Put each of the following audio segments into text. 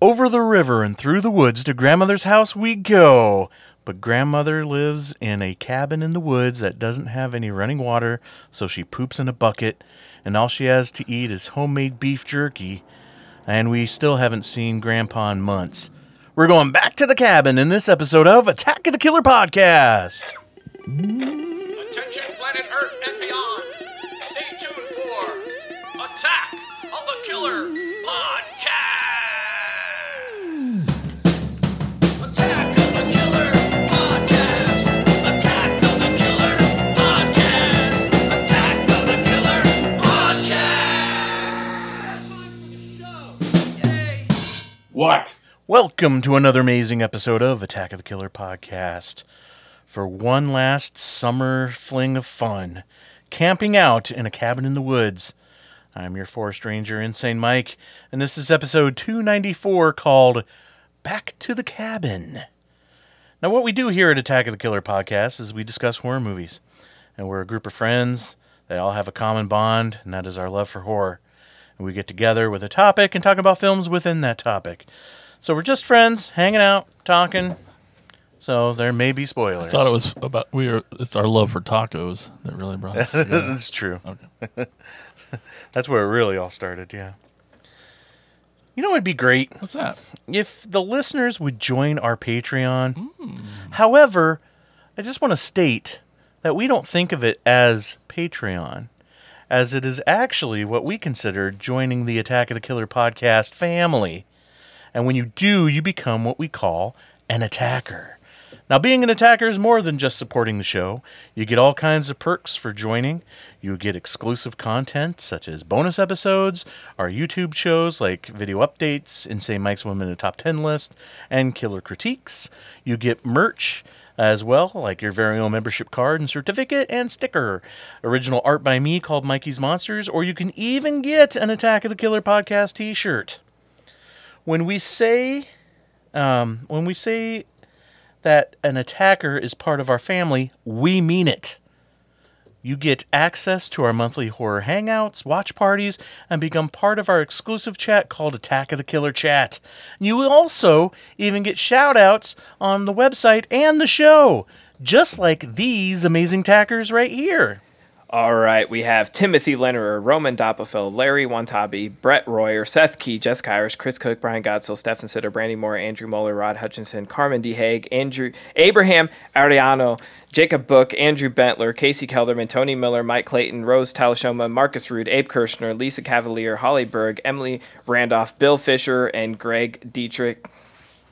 Over the river and through the woods to grandmother's house we go. But grandmother lives in a cabin in the woods that doesn't have any running water, so she poops in a bucket, and all she has to eat is homemade beef jerky. And we still haven't seen Grandpa in months. We're going back to the cabin in this episode of Attack of the Killer Podcast. Attention, planet Earth and beyond. Stay tuned for Attack of the Killer What? Welcome to another amazing episode of Attack of the Killer Podcast. For one last summer fling of fun, camping out in a cabin in the woods. I'm your forest ranger, Insane Mike, and this is episode 294 called Back to the Cabin. Now, what we do here at Attack of the Killer Podcast is we discuss horror movies, and we're a group of friends. They all have a common bond, and that is our love for horror. And we get together with a topic and talk about films within that topic. So we're just friends, hanging out, talking. So there may be spoilers. I thought it was about we are. It's our love for tacos that really brought us. together. That's true. okay. That's where it really all started, yeah. You know, it'd be great What's that? if the listeners would join our Patreon. Hmm. However, I just want to state that we don't think of it as Patreon, as it is actually what we consider joining the Attack of the Killer podcast family. And when you do, you become what we call an attacker. Now, being an attacker is more than just supporting the show. You get all kinds of perks for joining. You get exclusive content such as bonus episodes, our YouTube shows like video updates, Insane Mike's Women in the Top 10 list, and killer critiques. You get merch as well, like your very own membership card and certificate and sticker. Original art by me called Mikey's Monsters, or you can even get an Attack of the Killer podcast t shirt. When we say um, when we say that an attacker is part of our family, we mean it. You get access to our monthly horror hangouts, watch parties, and become part of our exclusive chat called Attack of the Killer Chat. You will also even get shout outs on the website and the show, just like these amazing tackers right here. All right, we have Timothy Lennerer, Roman Doppelfeld, Larry Wantabi, Brett Royer, Seth Key, Jessica Irish, Chris Cook, Brian Godsill, Stefan Sitter, Brandy Moore, Andrew Moeller, Rod Hutchinson, Carmen D. Haig, Andrew Abraham Ariano, Jacob Book, Andrew Bentler, Casey Kelderman, Tony Miller, Mike Clayton, Rose Talashoma, Marcus Rude, Abe Kirshner, Lisa Cavalier, Holly Berg, Emily Randolph, Bill Fisher, and Greg Dietrich.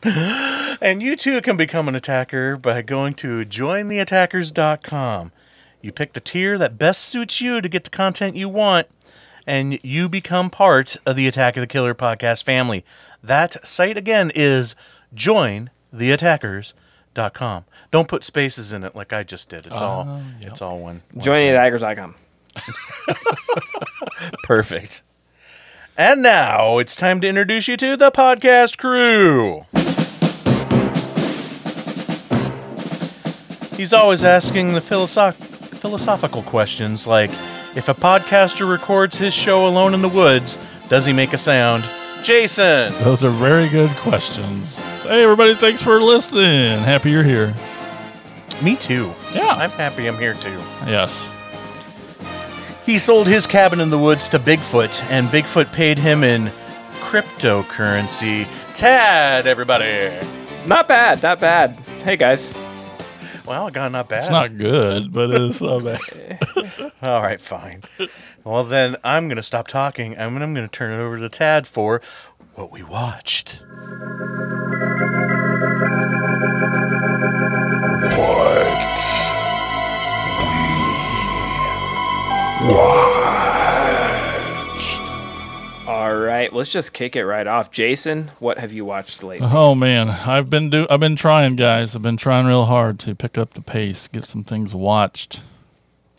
And you too can become an attacker by going to jointheattackers.com. You pick the tier that best suits you to get the content you want, and you become part of the Attack of the Killer podcast family. That site again is jointheattackers.com. Don't put spaces in it like I just did. It's all Oh, yep. it's all one. one Joining thing. the Daggers.com. Perfect. And now it's time to introduce you to the podcast crew. He's always asking the philosoph- philosophical questions like if a podcaster records his show alone in the woods, does he make a sound? Jason! Those are very good questions. Hey, everybody! Thanks for listening. Happy you're here. Me too. Yeah. I'm happy I'm here too. Yes. He sold his cabin in the woods to Bigfoot, and Bigfoot paid him in cryptocurrency. Tad, everybody! Not bad, not bad. Hey guys. Well, God, not bad. It's not good, but it's not bad. All right, fine. Well, then I'm going to stop talking and I'm going to turn it over to Tad for what we watched. All right, let's just kick it right off. Jason, what have you watched lately? Oh man, I've been do I've been trying, guys. I've been trying real hard to pick up the pace, get some things watched,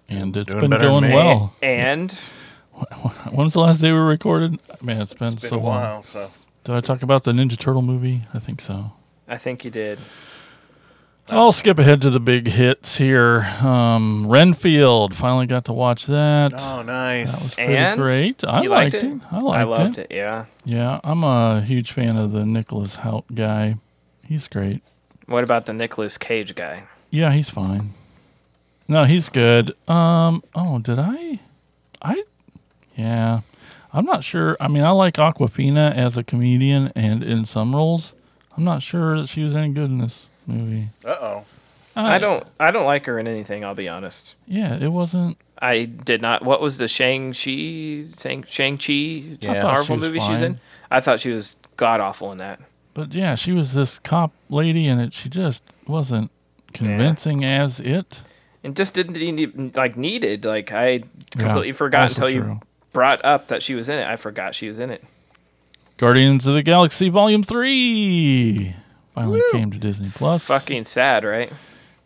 and it's Doing been better going well. And When was the last day we recorded? Man, it's been, It's been so a long. so. Did I talk about the Ninja Turtle movie? I think so. I think you did. I'll skip ahead to the big hits here. Um, Renfield finally got to watch that. Oh, nice! That was pretty And great. I you liked, liked it. it? I liked I loved it. Yeah. Yeah, I'm a huge fan of the Nicholas Hoult guy. He's great. What about the Nicolas Cage guy? Yeah, he's fine. No, he's good. Um, oh, did I? I, yeah, I'm not sure. I mean, I like Awkwafina as a comedian and in some roles. I'm not sure that she was any good in this movie. Uh oh. I don't. I don't like her in anything. I'll be honest. Yeah, it wasn't. I did not. What was the Shang Chi Shang Shang Chi Yeah. I thought she Marvel was movie she's in? I thought she was god awful in that. But yeah, she was this cop lady, and it she just wasn't convincing as it. and just didn't even like needed. Like I completely Yeah, forgot until true. you brought up that she was in it. I forgot she was in it. Guardians of the Galaxy Volume Three finally came to Disney Plus. Fucking sad, right?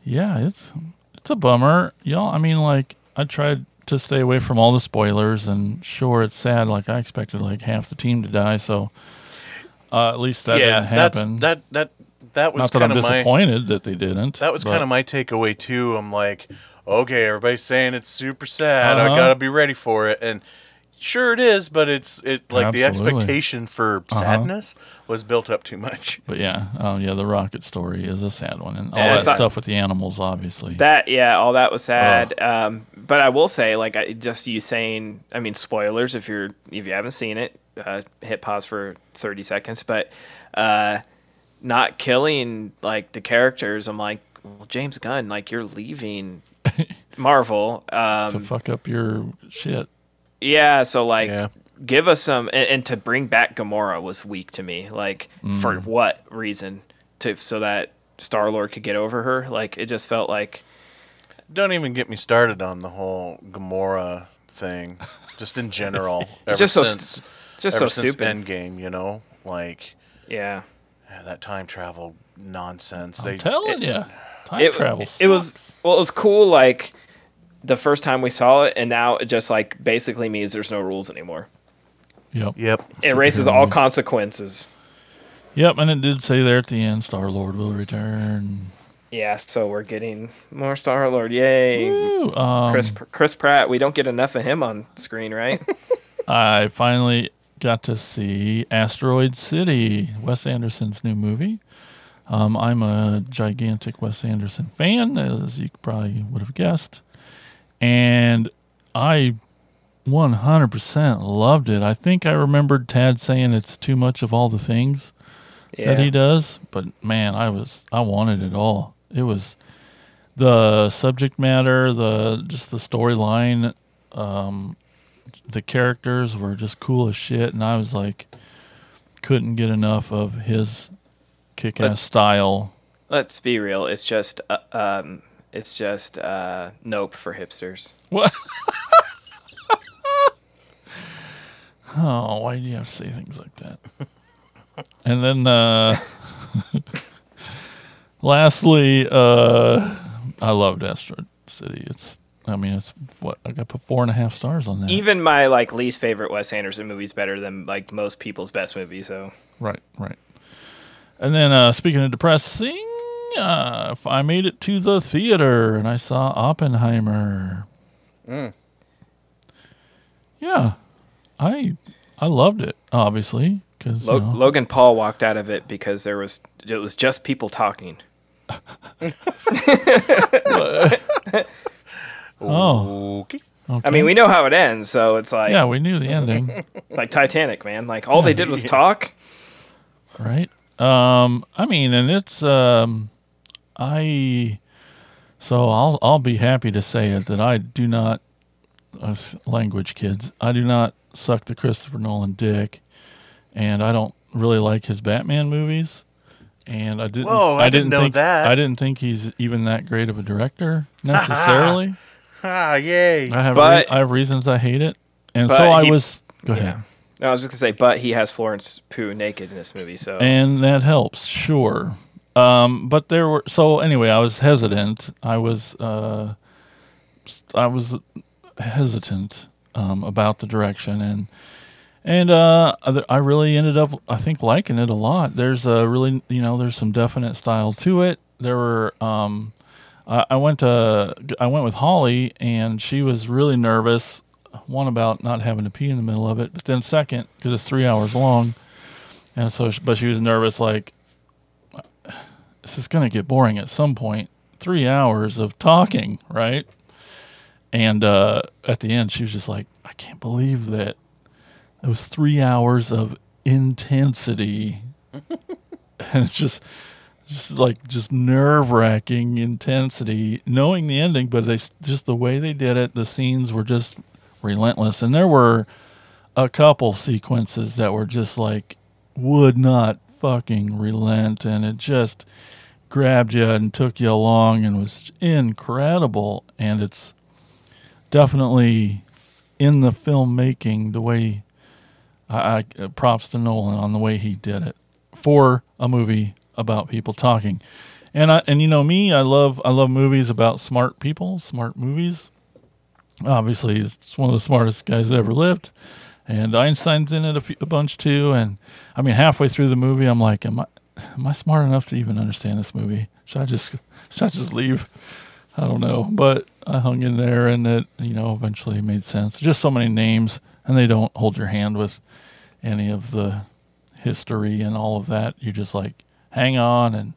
Yeah, it's it's a bummer, y'all. I mean, like I tried to stay away from all the spoilers, and sure, it's sad. Like I expected, like half the team to die, so uh, at least that yeah, didn't happen. that's that that that was Not that I'm kind of my disappointed that they didn't. that was kind of my takeaway too. I'm like, okay, everybody's saying it's super sad. I Uh-huh. gotta be ready for it, and sure it is, but it's it like the Absolutely. expectation for Uh-huh. sadness was built up too much. But yeah, um, yeah, the rocket story is a sad one, and all Yeah, I that thought- stuff with the animals, obviously. That yeah, all that was sad. Um, but I will say, like, I, just you saying, I mean, spoilers if you're if you haven't seen it, uh, hit pause for thirty seconds. But uh, not killing like the characters, I'm like, well, James Gunn, like you're leaving Marvel. to Um, fuck up your shit. Yeah, so like. Yeah. Give us some, and, and to bring back Gamora was weak to me. Like, for Mm. what reason? To so that Star Lord could get over her. Like, it just felt like Don't even get me started on the whole Gamora thing, just in general. ever just so st- since just ever so since stupid. Endgame, you know, like Yeah. yeah, that time travel nonsense. I'm they telling you, time it, travel. It was well, it was cool. Like the first time we saw it, and now it just like basically means there's no rules anymore. Yep. Yep. It erases all consequences. Yep, and it did say there at the end, Star Lord will return. Yeah, so we're getting more Star Lord. Yay! Woo, um, Chris Chris Pratt. We don't get enough of him on screen, right? I finally got to see Asteroid City, Wes Anderson's new movie. Um, I'm a gigantic Wes Anderson fan, as you probably would have guessed, and I 100% loved it. I think I remembered Tad saying it's too much of all the things yeah. that he does, but man, I was I wanted it all. It was the subject matter, the just the storyline, um, the characters were just cool as shit, and I was like, couldn't get enough of his kick-ass Let's- style. Let's be real. It's just uh, um, it's just uh, nope for hipsters. What? oh, why do you have to say things like that? and then, uh, lastly, uh, I loved Asteroid City. It's, I mean, it's what I got put four and a half stars on that. Even my like least favorite Wes Anderson movie is better than like most people's best movie. So Right, right. And then, uh, speaking of depressing, uh, I made it to the theater and I saw Oppenheimer. Yeah, I I loved it. Obviously, because Lo- Logan Paul walked out of it because there was it was just people talking. oh, Okay. okay. I mean, we know how it ends, so it's like yeah, we knew the ending, like Titanic, man. Like all they did was talk. right? Um, I mean, and it's um, I. So I'll I'll be happy to say it that I do not, us language kids, I do not suck the Christopher Nolan dick, and I don't really like his Batman movies. And I didn't. Whoa, I didn't know think, that. I didn't think he's even that great of a director necessarily. Ah, yay. I have But- re- I have reasons I hate it, and so I he- was. Go ahead. Yeah. No, I was just gonna say, but he has Florence Pugh naked in this movie, so and that helps sure um but there were so anyway i was hesitant. I was uh i was hesitant um about the direction and and uh I- i really ended up i think liking it a lot. There's a really you know there's some definite style to it. There were um, I, I went to I went with Holly, and she was really nervous. One about not having to pee in the middle of it, but then second because it's three hours long, and so but she was nervous like this is gonna get boring at some point. Three hours of talking, right? And uh, at the end, she was just like, I can't believe that it was three hours of intensity. and it's just, just like, just nerve wracking intensity, knowing the ending, but they just the way they did it, the scenes were just relentless. And there were a couple sequences that were just like, would not fucking relent. And it just grabbed you and took you along and was incredible. And it's, definitely in the filmmaking the way I, I uh, props to Nolan on the way he did it for a movie about people talking. And I and you know me, I love I love movies about smart people, smart movies. Obviously, it's one of the smartest guys that ever lived, and Einstein's in it a, few, a bunch too. And I mean, halfway through the movie, I'm like, am I am I smart enough to even understand this movie? Should I just should I just leave? I don't know, but I hung in there, and it you know eventually made sense. Just so many names, and they don't hold your hand with any of the history and all of that. You just like hang on and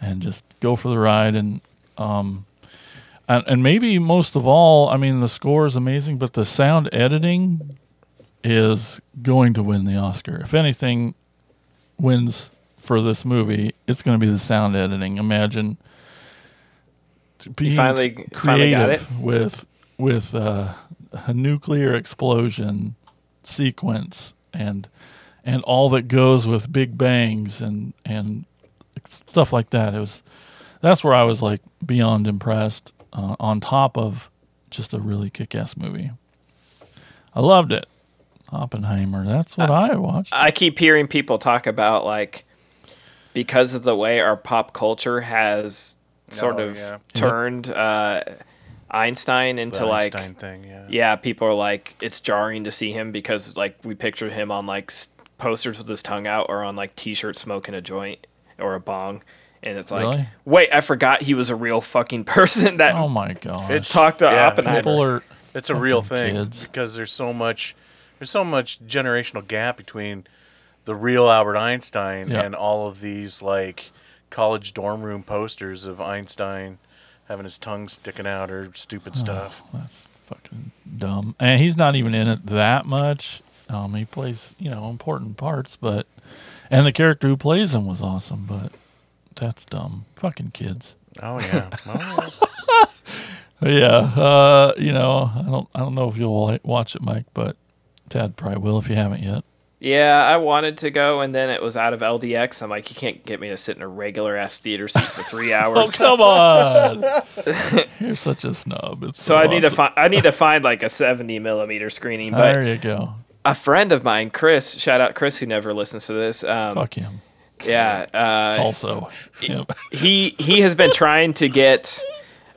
and just go for the ride, and um, and, and maybe most of all, I mean the score is amazing, but the sound editing is going to win the Oscar. If anything wins for this movie, it's going to be the sound editing. Imagine being finally- finally got creative with with uh, a nuclear explosion sequence and and all that goes with big bangs and and stuff like that. It was that's where I was like beyond impressed. Uh, on top of just a really kick-ass movie, I loved it. Oppenheimer. That's what I watched. I keep hearing people talk about like because of the way our pop culture has sort Oh, of yeah. turned uh, Einstein into The like Einstein thing, yeah. yeah, people are like it's jarring to see him because like we picture him on like posters with his tongue out or on like t-shirts smoking a joint or a bong and it's like Really? wait, I forgot he was a real fucking person that oh my god! It's- talked to Yeah, Oppenheimer. People are It's a real thing kids. because there's so much there's so much generational gap between the real Albert Einstein Yeah. and all of these like college dorm room posters of Einstein having his tongue sticking out or stupid stuff. That's fucking dumb. And he's not even in it that much. Um, he plays, you know, important parts, but and the character who plays him was awesome, but that's dumb. Fucking kids. Oh yeah. Oh, yeah. Yeah, uh, you know, I don't, I don't know if you'll watch it, Mike, but Dad probably will if you haven't yet. Yeah, I wanted to go, and then it was out of LDX. I'm like, you can't get me to sit in a regular ass theater seat for three hours. oh come on! You're such a snob. It's so I need to find I need to find like a 70 millimeter screening. But There you go. a friend of mine, Chris, shout out Chris, who never listens to this. Um, Fuck him. Yeah, uh, Also, he he has been trying to get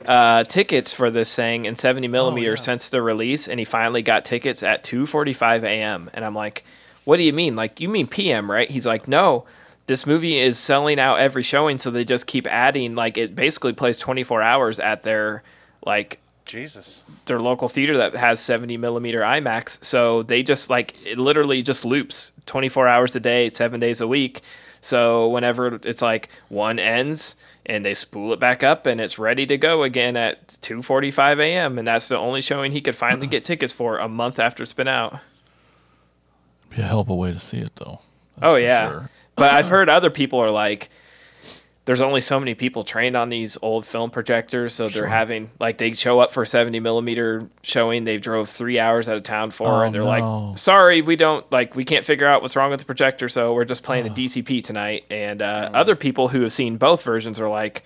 uh, tickets for this thing in 70 millimeter yeah. since the release, and he finally got tickets at 2:45 a.m. And I'm like, "What do you mean? Like, you mean p.m. right?" He's like, "No." This movie is selling out every showing, so they just keep adding. Like it basically plays 24 hours at their like Jesus. their local theater that has 70 millimeter IMAX. So they just like it literally just loops 24 hours a day, seven days a week. So whenever it's like one ends and they spool it back up and it's ready to go again at 2:45 a.m. and that's the only showing he could finally get tickets for a month after it's been out. be a hell of a way to see it, though. Oh yeah. sure. But I've heard other people are like there's only so many people trained on these old film projectors, so they're having like they show up for a 70 millimeter showing. They drove three hours out of town for, Oh, and they're no. like, "Sorry, we don't like we can't figure out what's wrong with the projector, so we're just playing a DCP tonight." And uh, other people who have seen both versions are like,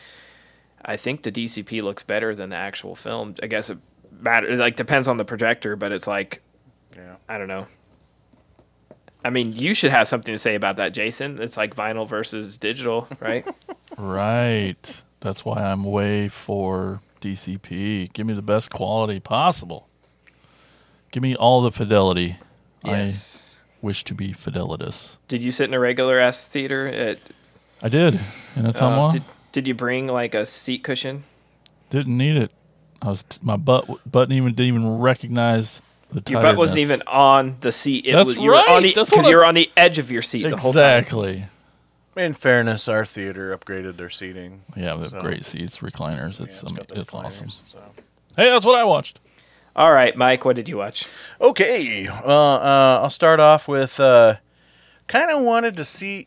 "I think the DCP looks better than the actual film." I guess it matters. Like depends on the projector, but it's like Yeah. I don't know. I mean, you should have something to say about that, Jason. It's like vinyl versus digital, right? Right. That's why I'm way for DCP. Give me the best quality possible. Give me all the fidelity. yes. I wish to be fidelitous. Did you sit in a regular ass theater at I did in uh, Ottumwa. did, Did you bring like a seat cushion? Didn't need it. I was my butt button even didn't even recognize the Your butt wasn't even on the seat. It That's was, you were on right. the That's what because you were on the edge of your seat the whole time. exactly. In fairness, our theater upgraded their seating. Yeah, they have So- great seats, recliners. Yeah, It's it's it's, the awesome. so. Hey, that's what I watched. All right, Mike, what did you watch? Okay, well, uh, I'll start off with uh, kind of wanted to see.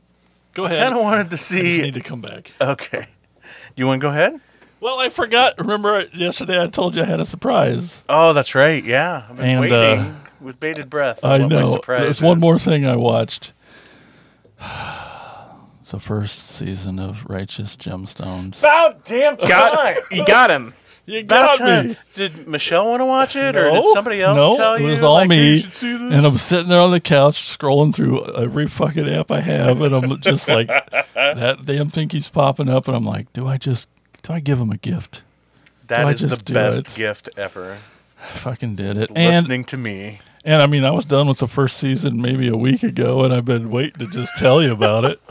Go ahead. Kind of wanted to I just see. need to come back. Okay, you want to go ahead? Well, I forgot. Remember yesterday I told you I had a surprise. Oh, that's right. Yeah, I've been And, waiting uh, with bated breath. I on what my know. surprise There's one more thing I watched. the first season of Righteous Gemstones. About damn time. Got you got him. You About time. Did Michelle want to watch it, or did somebody else no, tell you? it was all like, me. you should see this? And I'm sitting there on the couch scrolling through every fucking app I have, and I'm just like, that damn thing keeps popping up, and I'm like, do I just, do I give him a gift? That is the best it? gift ever. I fucking did it. And Listening to me. And I mean, I was done with the first season maybe a week ago, and I've been waiting to just tell you about it.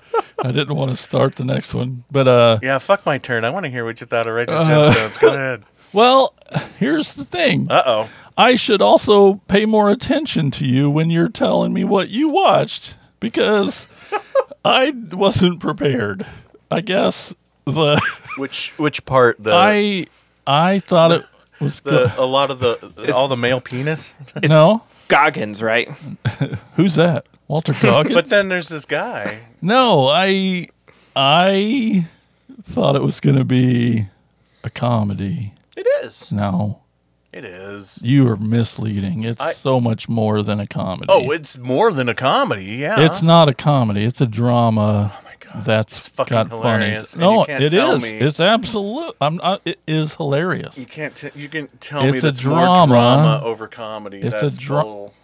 I didn't want to start the next one, but uh, Yeah, fuck my turn. I want to hear what you thought of Righteous Uh, Gemstones. Go ahead. well, here's the thing: Uh oh. I should also pay more attention to you when you're telling me what you watched because I wasn't prepared. I guess the Which which part? The I I thought it was the good. a lot of the all the male penis. No, Goggins, right? who's that? Walter Goggins. But then there's this guy. No, I I thought it was going to be a comedy. It is. No, It is. you are misleading. It's I- so much more than a comedy. Oh, it's more than a comedy. Yeah. it's not a comedy. It's a drama. God. That's fucking hilarious, funny. and you No, can't it tell is. me- It's absolute. I'm. It is hilarious. You can't. T- you can tell me It's a that's more drama. drama over comedy. It's a That's dra- bull.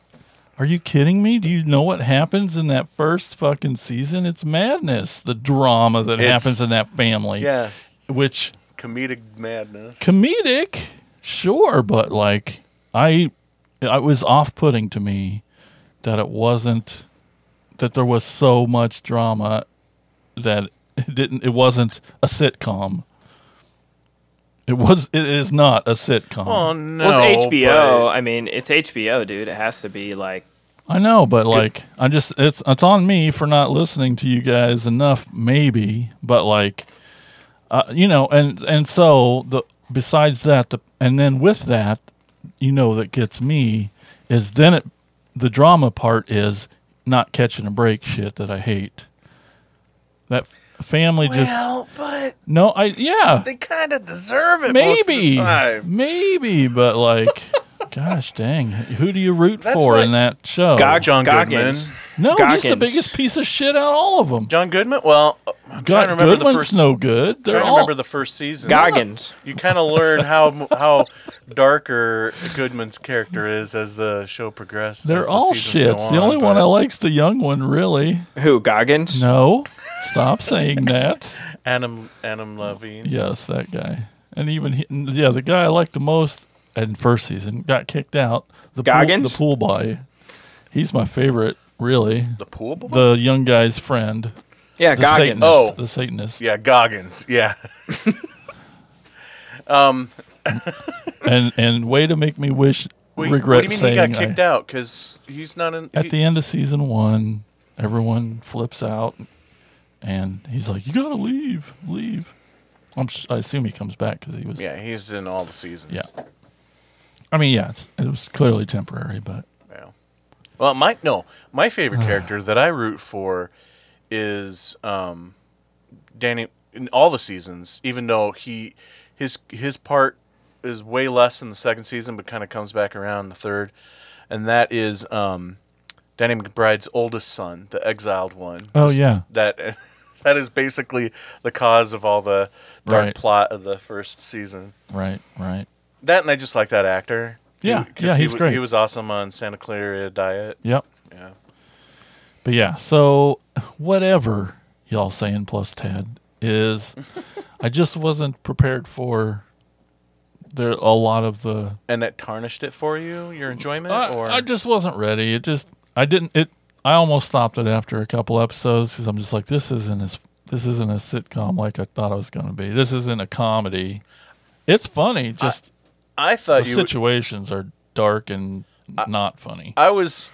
Are you kidding me? Do you know what happens in that first fucking season? It's madness. The drama that It's- happens in that family. Yes. Which Comedic madness. comedic, sure, but like I, it was off-putting to me that it wasn't that there was so much drama that it didn't. It wasn't a sitcom. It was. It is not a sitcom. oh no. well, it's HBO. but- I mean, it's HBO, dude. It has to be like I know, but like I just it's it's on me for not listening to you guys enough, maybe. But like, uh, you know, and and so the besides that, the and then with that, you know, that gets me is then it the drama part is not catching a break shit that I hate. That family just Well, but no, I yeah they kind of deserve it. most of the maybe time. maybe, but like. Gosh dang! Who do you root That's for why- in that show? Gog- John Goggins. Goodman. No, he's the Goggins. biggest piece of shit out of all of them. John Goodman. Well, I'm God, trying to remember Goodman's the first. no good. They're trying to all remember the first season. Goggins. You kind of learn how how darker Goodman's character is as the show progresses. they're the all shits. go The only on, one I but like's the young one, really. Who? Goggins? No, stop saying that. Adam Adam DeVine. Yes, that guy. And even he, yeah, the guy I liked the most in first season got kicked out. The pool, Goggins? the pool boy. He's my favorite, really. The pool boy. The young guy's friend, Yeah, the Goggins. Satanist. Oh. the Satanist. yeah, Goggins. Yeah. um. And and way to make me wish Wait, regret what do you mean he saying got kicked I- out? Because he's not in. at he- the end of season one, everyone flips out, and he's like, "You gotta leave, leave." I'm, s- I assume he comes back because he was. yeah, he's in all the seasons. Yeah. I mean, yeah, it's, it was clearly temporary, but Yeah. Well, my no, my favorite character that I root for is um, Danny in all the seasons. Even though he his his part is way less in the second season, but kind of comes back around in the third, and that is um, Danny McBride's oldest son, the exiled one. Oh, This- yeah. that that is basically the cause of all the dark Right. plot of the first season. right, right. That and I just like that actor. Yeah, He- yeah, he's w- great. He was awesome on Santa Clarita Diet. Yep. Yeah. But yeah, so whatever y'all saying plus Ted is, I just wasn't prepared for there a lot of the And that tarnished it for you, your enjoyment, I, or I just wasn't ready. It just I didn't it. I almost stopped it after a couple episodes because I'm just like this isn't as this isn't a sitcom like I thought it was going to be. This isn't a comedy. It's funny, just I the thought you. would- situations are dark and not funny. I was.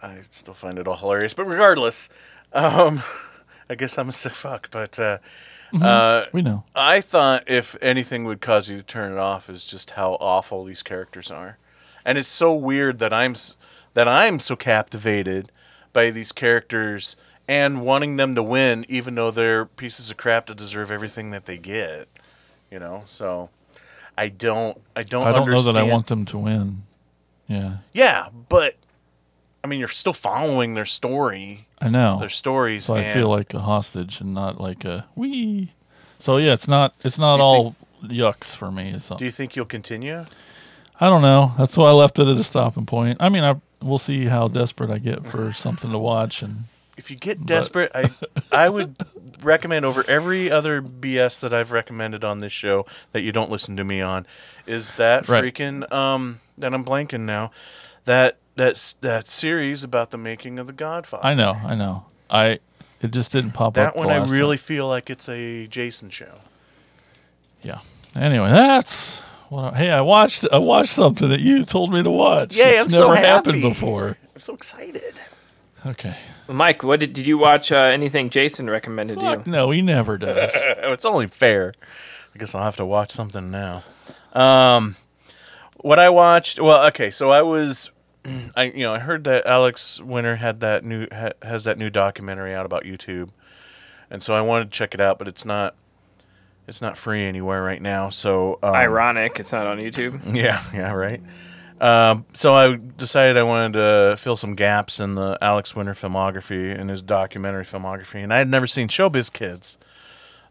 I still find it all hilarious, but regardless, um, I guess I'm a sick fuck. But uh, uh, we know. I thought if anything would cause you to turn it off is just how awful these characters are, and it's so weird that I'm that I'm so captivated by these characters and wanting them to win, even though they're pieces of crap that deserve everything that they get. You know, so I don't. I don't. I don't know that I want them to win. Yeah, Yeah, but I mean, you're still following their story, I know. their stories. So I feel like a hostage and not like a wee. So yeah, it's not it's not all yucks for me. It's Do you think you'll continue? I don't know. That's why I left it at a stopping point. I mean, I we'll see how desperate I get for something to watch and If you get desperate, I I would recommend over every other BS that I've recommended on this show that you don't listen to me on, is that Right. freaking um that I'm blanking now, that that's that series about the making of the Godfather. I know, I know. I it just didn't pop that up. That one I really time. feel like it's a Jason show. yeah. Anyway, that's what. I, hey, I watched I watched something that you told me to watch. Yay, it's I'm so never happened before. I'm so excited. Okay. Mike, what did, did you watch? Uh, anything Jason recommended to Fuck you? no, he never does. it's only fair. I guess I'll have to watch something now. Um, what I watched, well, okay, so I was, I you know, I heard that Alex Winter had that new ha, has that new documentary out about YouTube, and so I wanted to check it out, but it's not, it's not free anywhere right now. So um, Ironic, it's not on YouTube. yeah, yeah, right. Um, so I decided I wanted to fill some gaps in the Alex Winter filmography and his documentary filmography, and I had never seen Showbiz Kids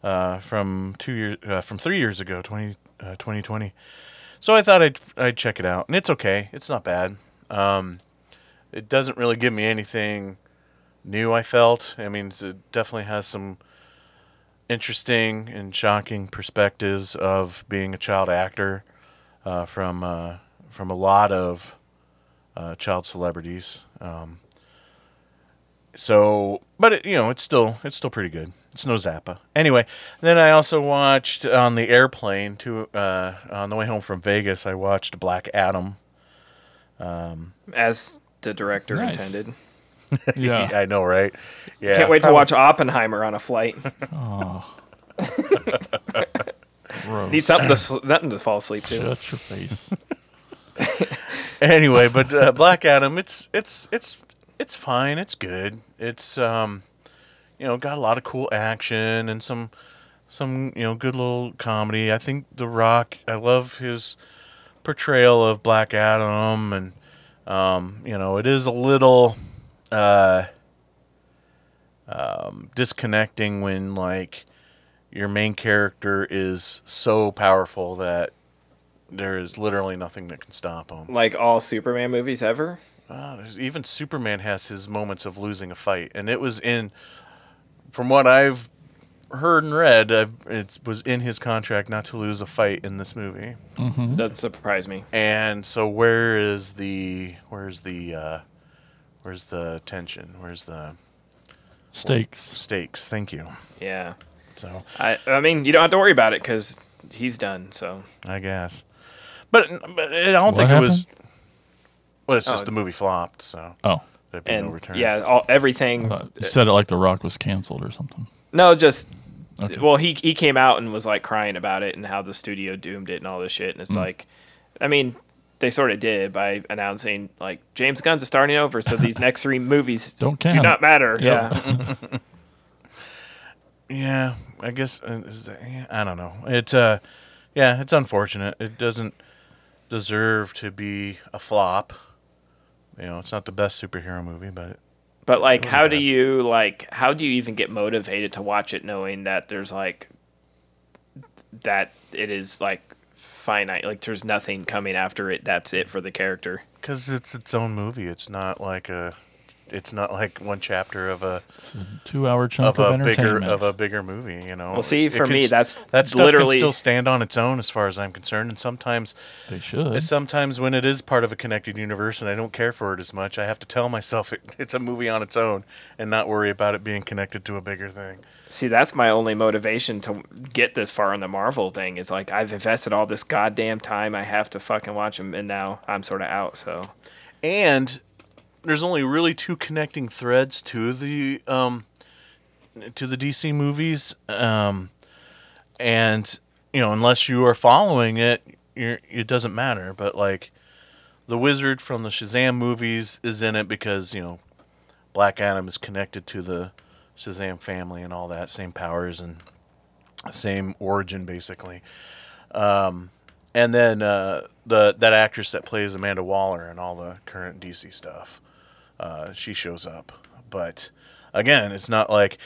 uh, from two years, uh, from three years ago, 20, uh, 2020. So I thought I'd I'd check it out, and it's okay. It's not bad. Um, it doesn't really give me anything new. I felt. I mean, it definitely has some interesting and shocking perspectives of being a child actor uh, from uh, from a lot of uh, child celebrities. Um, so, but it, you know, it's still it's still pretty good. It's no Zappa. Anyway, then I also watched on the airplane to uh, on the way home from Vegas. I watched Black Adam. As the director Nice. intended. Yeah. I know, right? Yeah. Can't wait to watch Oppenheimer on a flight. Gross. Need something to sl- nothing to fall asleep to. Shut your face. anyway, but uh, Black Adam, it's it's it's it's fine. It's good. It's um, you know, got a lot of cool action and some some you know good little comedy. I think The Rock. I love his portrayal of Black Adam, and um, you know, it is a little uh, um, disconnecting when like your main character is so powerful that there is literally nothing that can stop him. Like all Superman movies ever. Uh, even Superman has his moments of losing a fight, and it was in, from what I've heard and read, uh, it was in his contract not to lose a fight in this movie. Doesn't surprise me. And so, where is the where's the uh, where's the tension? Where's the Stakes. stakes? Thank you. Yeah. So I I mean, you don't have to worry about it because he's done. So I guess, but but I don't What think it was. Well, it's just Oh. the movie flopped, so Oh, there'd be no and return. yeah, all everything. uh, you said it like The Rock was canceled or something. No, just Okay. well, he he came out and was like crying about it and how the studio doomed it and all this shit. And it's like, I mean, they sort of did by announcing like James Gunn's is starting over, so these next three movies Don't do count. not matter. Yep. Yeah, Yeah, I guess uh, is that, yeah, I don't know. It uh yeah, it's unfortunate. It doesn't deserve to be a flop. You know, it's not the best superhero movie, but but like, wasn't how do you like? How do you even get motivated to watch it, knowing that there's like that it is like finite, like there's nothing coming after it. That's it for the character. cuz it's its own movie. It's not like a it's not like one chapter of a a two-hour chunk of of, a bigger of a bigger movie. You know. Well, see, for could me, st- that's that stuff literally- can still stand on its own as far as I'm concerned. And sometimes, they should. it's sometimes when it is part of a connected universe and I don't care for it as much, I have to tell myself it, it's a movie on its own and not worry about it being connected to a bigger thing. See, that's my only motivation to get this far in the Marvel thing. Is like I've invested all this goddamn time. I have to fucking watch them, and now I'm sort of out. So and there's only really two connecting threads to the um to the DC movies um and you know unless you are following it it doesn't matter but like the wizard from the Shazam movies is in it because you know Black Adam is connected to the Shazam family and all that same powers and same origin basically. Um and then uh, the that actress that plays Amanda Waller and all the current DC stuff, uh, she shows up. But again, it's not like,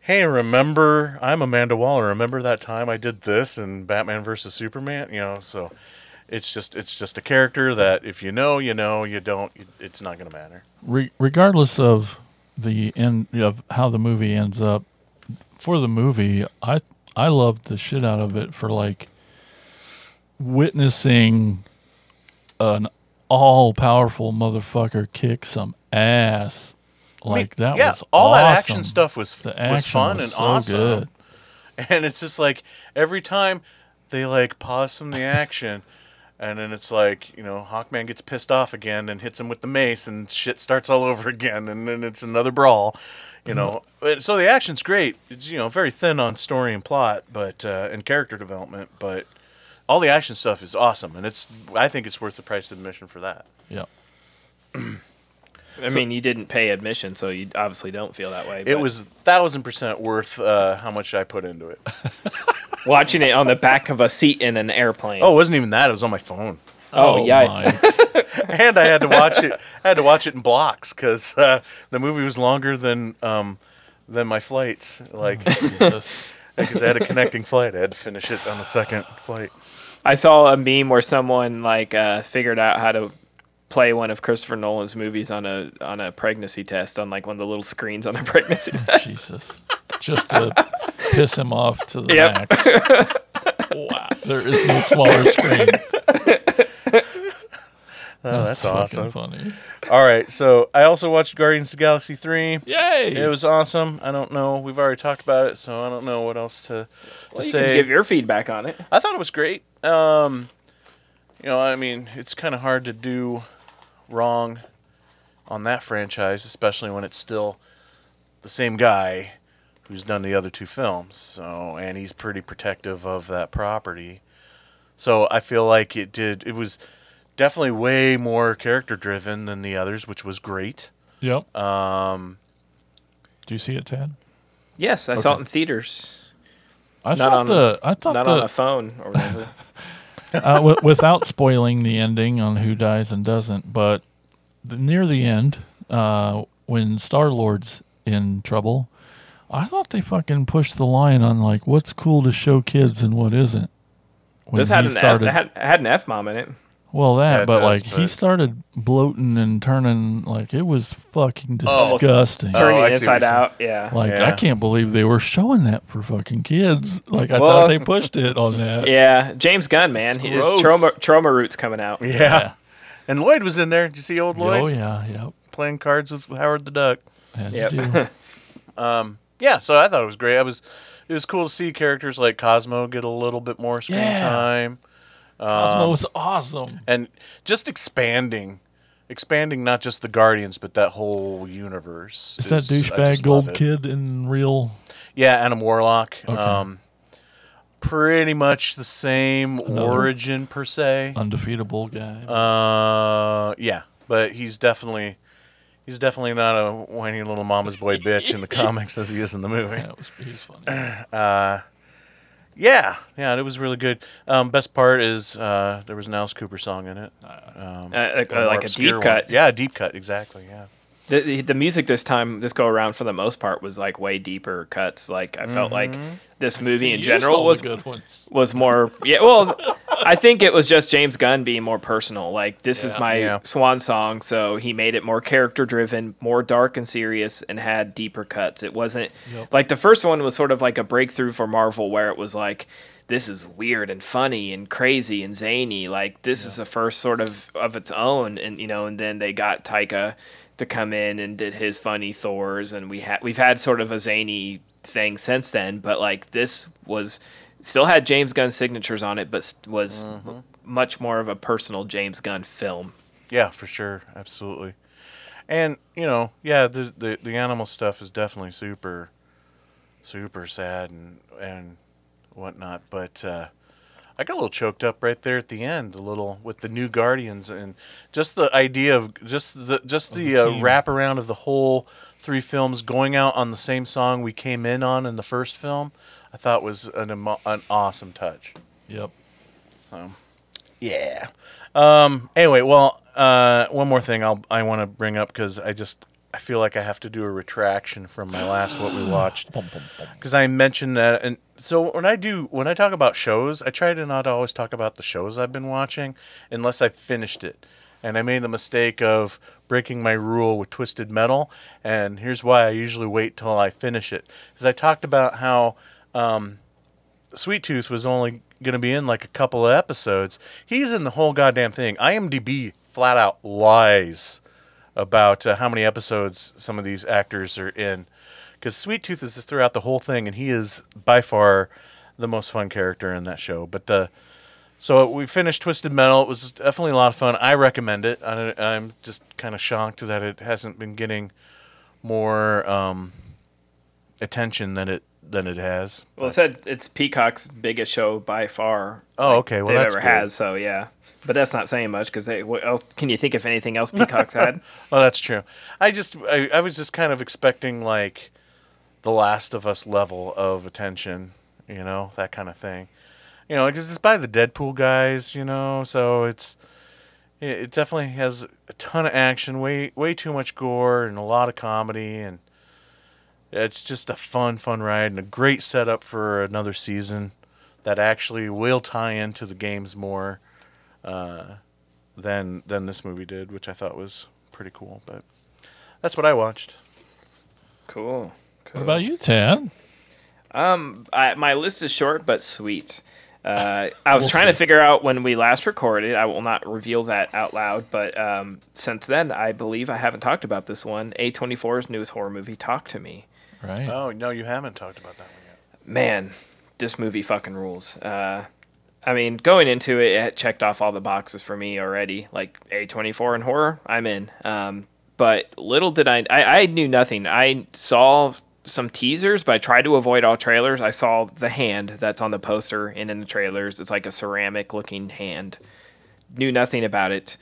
hey, remember I'm Amanda Waller. Remember that time I did this in Batman versus Superman? You know, so it's just it's just a character that if you know, you know. You don't, it's not going to matter. Re- regardless of the end of how the movie ends up, for the movie, I I loved the shit out of it for like witnessing an all powerful motherfucker kick some ass. I mean, Like that yeah, was all that action stuff was The was fun was and so awesome. good. And it's just like every time they like pause from the action, and then it's like you know Hawkman gets pissed off again and hits him with the mace, and shit starts all over again, and then it's another brawl. You know, so the action's great. It's you know very thin on story and plot, but uh, and character development, but all the action stuff is awesome, and it's I think it's worth the price of admission for that. Yeah. I mean, you didn't pay admission, so you obviously don't feel that way. It but was thousand percent worth uh, how much I put into it. watching it on the back of a seat in an airplane. Oh, it wasn't even that; it was on my phone. Oh, yeah. and I had to watch it. I had to watch it in blocks because uh, the movie was longer than um, than my flights. Like Jesus. because I had a connecting flight, I had to finish it on the second flight. I saw a meme where someone like uh, figured out how to play one of Christopher Nolan's movies on a on a pregnancy test on like one of the little screens on a pregnancy test. Jesus. Just to piss him off to the Yep. max. wow. There is no smaller screen. Oh, that's, fucking awesome. funny. All right, so I also watched Guardians of the Galaxy three. Yay! It was awesome. I don't know. We've already talked about it, so I don't know what else to, to Well, you say. can give your feedback on it. I thought it was great. Um, you know, I mean, it's kind of hard to do wrong on that franchise, especially when it's still the same guy who's done the other two films. So, and he's pretty protective of that property. So, I feel like it did. It was definitely way more character driven than the others, which was great. Yep. Um, Do you see it, Tad? Yes, I saw it in theaters, I Not thought on- the I thought not the on a phone or whatever. uh, w- without spoiling the ending on who dies and doesn't, but the, near the end, uh, when Star Lord's in trouble, I thought they fucking pushed the line on like what's cool to show kids and what isn't. When this had he an, F, started, had, had an F mom in it. Well, that, Yeah, it but does, like he but- started bloating and turning like it was fucking Oh, disgusting. Oh, Turning I see what inside you're saying. out. Yeah. like I Yeah. can't believe they were showing that for fucking kids. Like I Well- thought they pushed it on that. yeah. James Gunn, man. His gross. trauma, trauma roots coming out. yeah. Yeah. And Lloyd was in there. Did you see old Lloyd Oh yeah, yep. playing cards with Howard the Duck? As Yep. do. Um, yeah, so I thought it was great. I was it was cool to see characters like Cosmo get a little bit more screen Yeah. time Cosmo was awesome. and just expanding expanding not just the Guardians but that whole universe. Is that I douchebag just love gold it. kid in real? Yeah, Adam Warlock. Okay. Um pretty much the same Another- origin per se. undefeatable guy. Uh yeah, but he's definitely he's definitely not a whiny little mama's boy bitch in the comics as he is in the movie. that was he's funny. Uh, yeah, yeah, it was really good. Um, best part is uh, there was an Alice Cooper song in it. Um, Uh, like, uh, like a deep one. cut. Yeah, a deep cut, exactly. Yeah. The, the the music this time, this go around, for the most part, was like way deeper cuts. Like I felt like mm-hmm. this movie in general was good ones. was more. Yeah, well, I think it was just James Gunn being more personal. Like this is my Yeah. swan song, so he made it more character driven, more dark and serious, and had deeper cuts. It wasn't Yep. like the first one was sort of like a breakthrough for Marvel, where it was like. This is weird and funny and crazy and zany. Like this is the first sort of of its own, and you know, and then they got Taika to come in and did his funny Thors, and we had we've had sort of a zany thing since then. But like this was still had James Gunn signatures on it, but was much more of a personal James Gunn film. Yeah, for sure, absolutely. And you know, yeah, the the, the animal stuff is definitely super, super sad and and whatnot. But uh, I got a little choked up right there at the end, a little with the new Guardians and just the idea of just the just the, the uh, wraparound of the whole three films going out on the same song we came in on in the first film. I thought was an an awesome touch. Yep. So, yeah. Um. Anyway, well, uh, one more thing I'll I want to bring up because I just I feel like I have to do a retraction from my last what we watched because I mentioned that and so when I do when I talk about shows, I try to not always talk about the shows I've been watching unless I finished it. And I made the mistake of breaking my rule with Twisted Metal, and here's why I usually wait till I finish it. Because I talked about how um, Sweet Tooth was only going to be in like a couple of episodes. He's in the whole goddamn thing. IMDb flat out lies about uh, how many episodes some of these actors are in. Because Sweet Tooth is just throughout the whole thing, and he is by far the most fun character in that show. But uh, so we finished Twisted Metal. It was definitely a lot of fun. I recommend it. I, I'm just kind of shocked that it hasn't been getting more um, attention than it than it has. Well, it said it's Peacock's biggest show by far. Oh, okay. Well, they've that's ever good. had. So yeah, but that's not saying much because they. What else, can you think of anything else Peacock's had? Well, that's true. I just I, I was just kind of expecting like the Last of Us level of attention, you know, that kind of thing. You know, because it's by the Deadpool guys, you know, so it's it, it definitely has a ton of action, way way too much gore and a lot of comedy and it's just a fun fun ride and a great setup for another season that actually will tie into the games more uh, than than this movie did, which I thought was pretty cool. But that's what I watched. Cool. Cool. What about you, Tad? Um, I, my list is short but sweet. Uh, I was We'll trying to figure out when we last recorded. I will not reveal that out loud, but um, since then, I believe I haven't talked about this one. A24's newest horror movie, Talk to Me. Right. Oh no, you haven't talked about that one yet. Man, this movie fucking rules. Uh, I mean, going into it, it checked off all the boxes for me already. Like A24 and horror, I'm in. Um, but little did I, I, I knew nothing. I saw some teasers, but I tried to avoid all trailers. I saw the hand that's on the poster and in the trailers. It's like a ceramic looking hand. Knew nothing about it.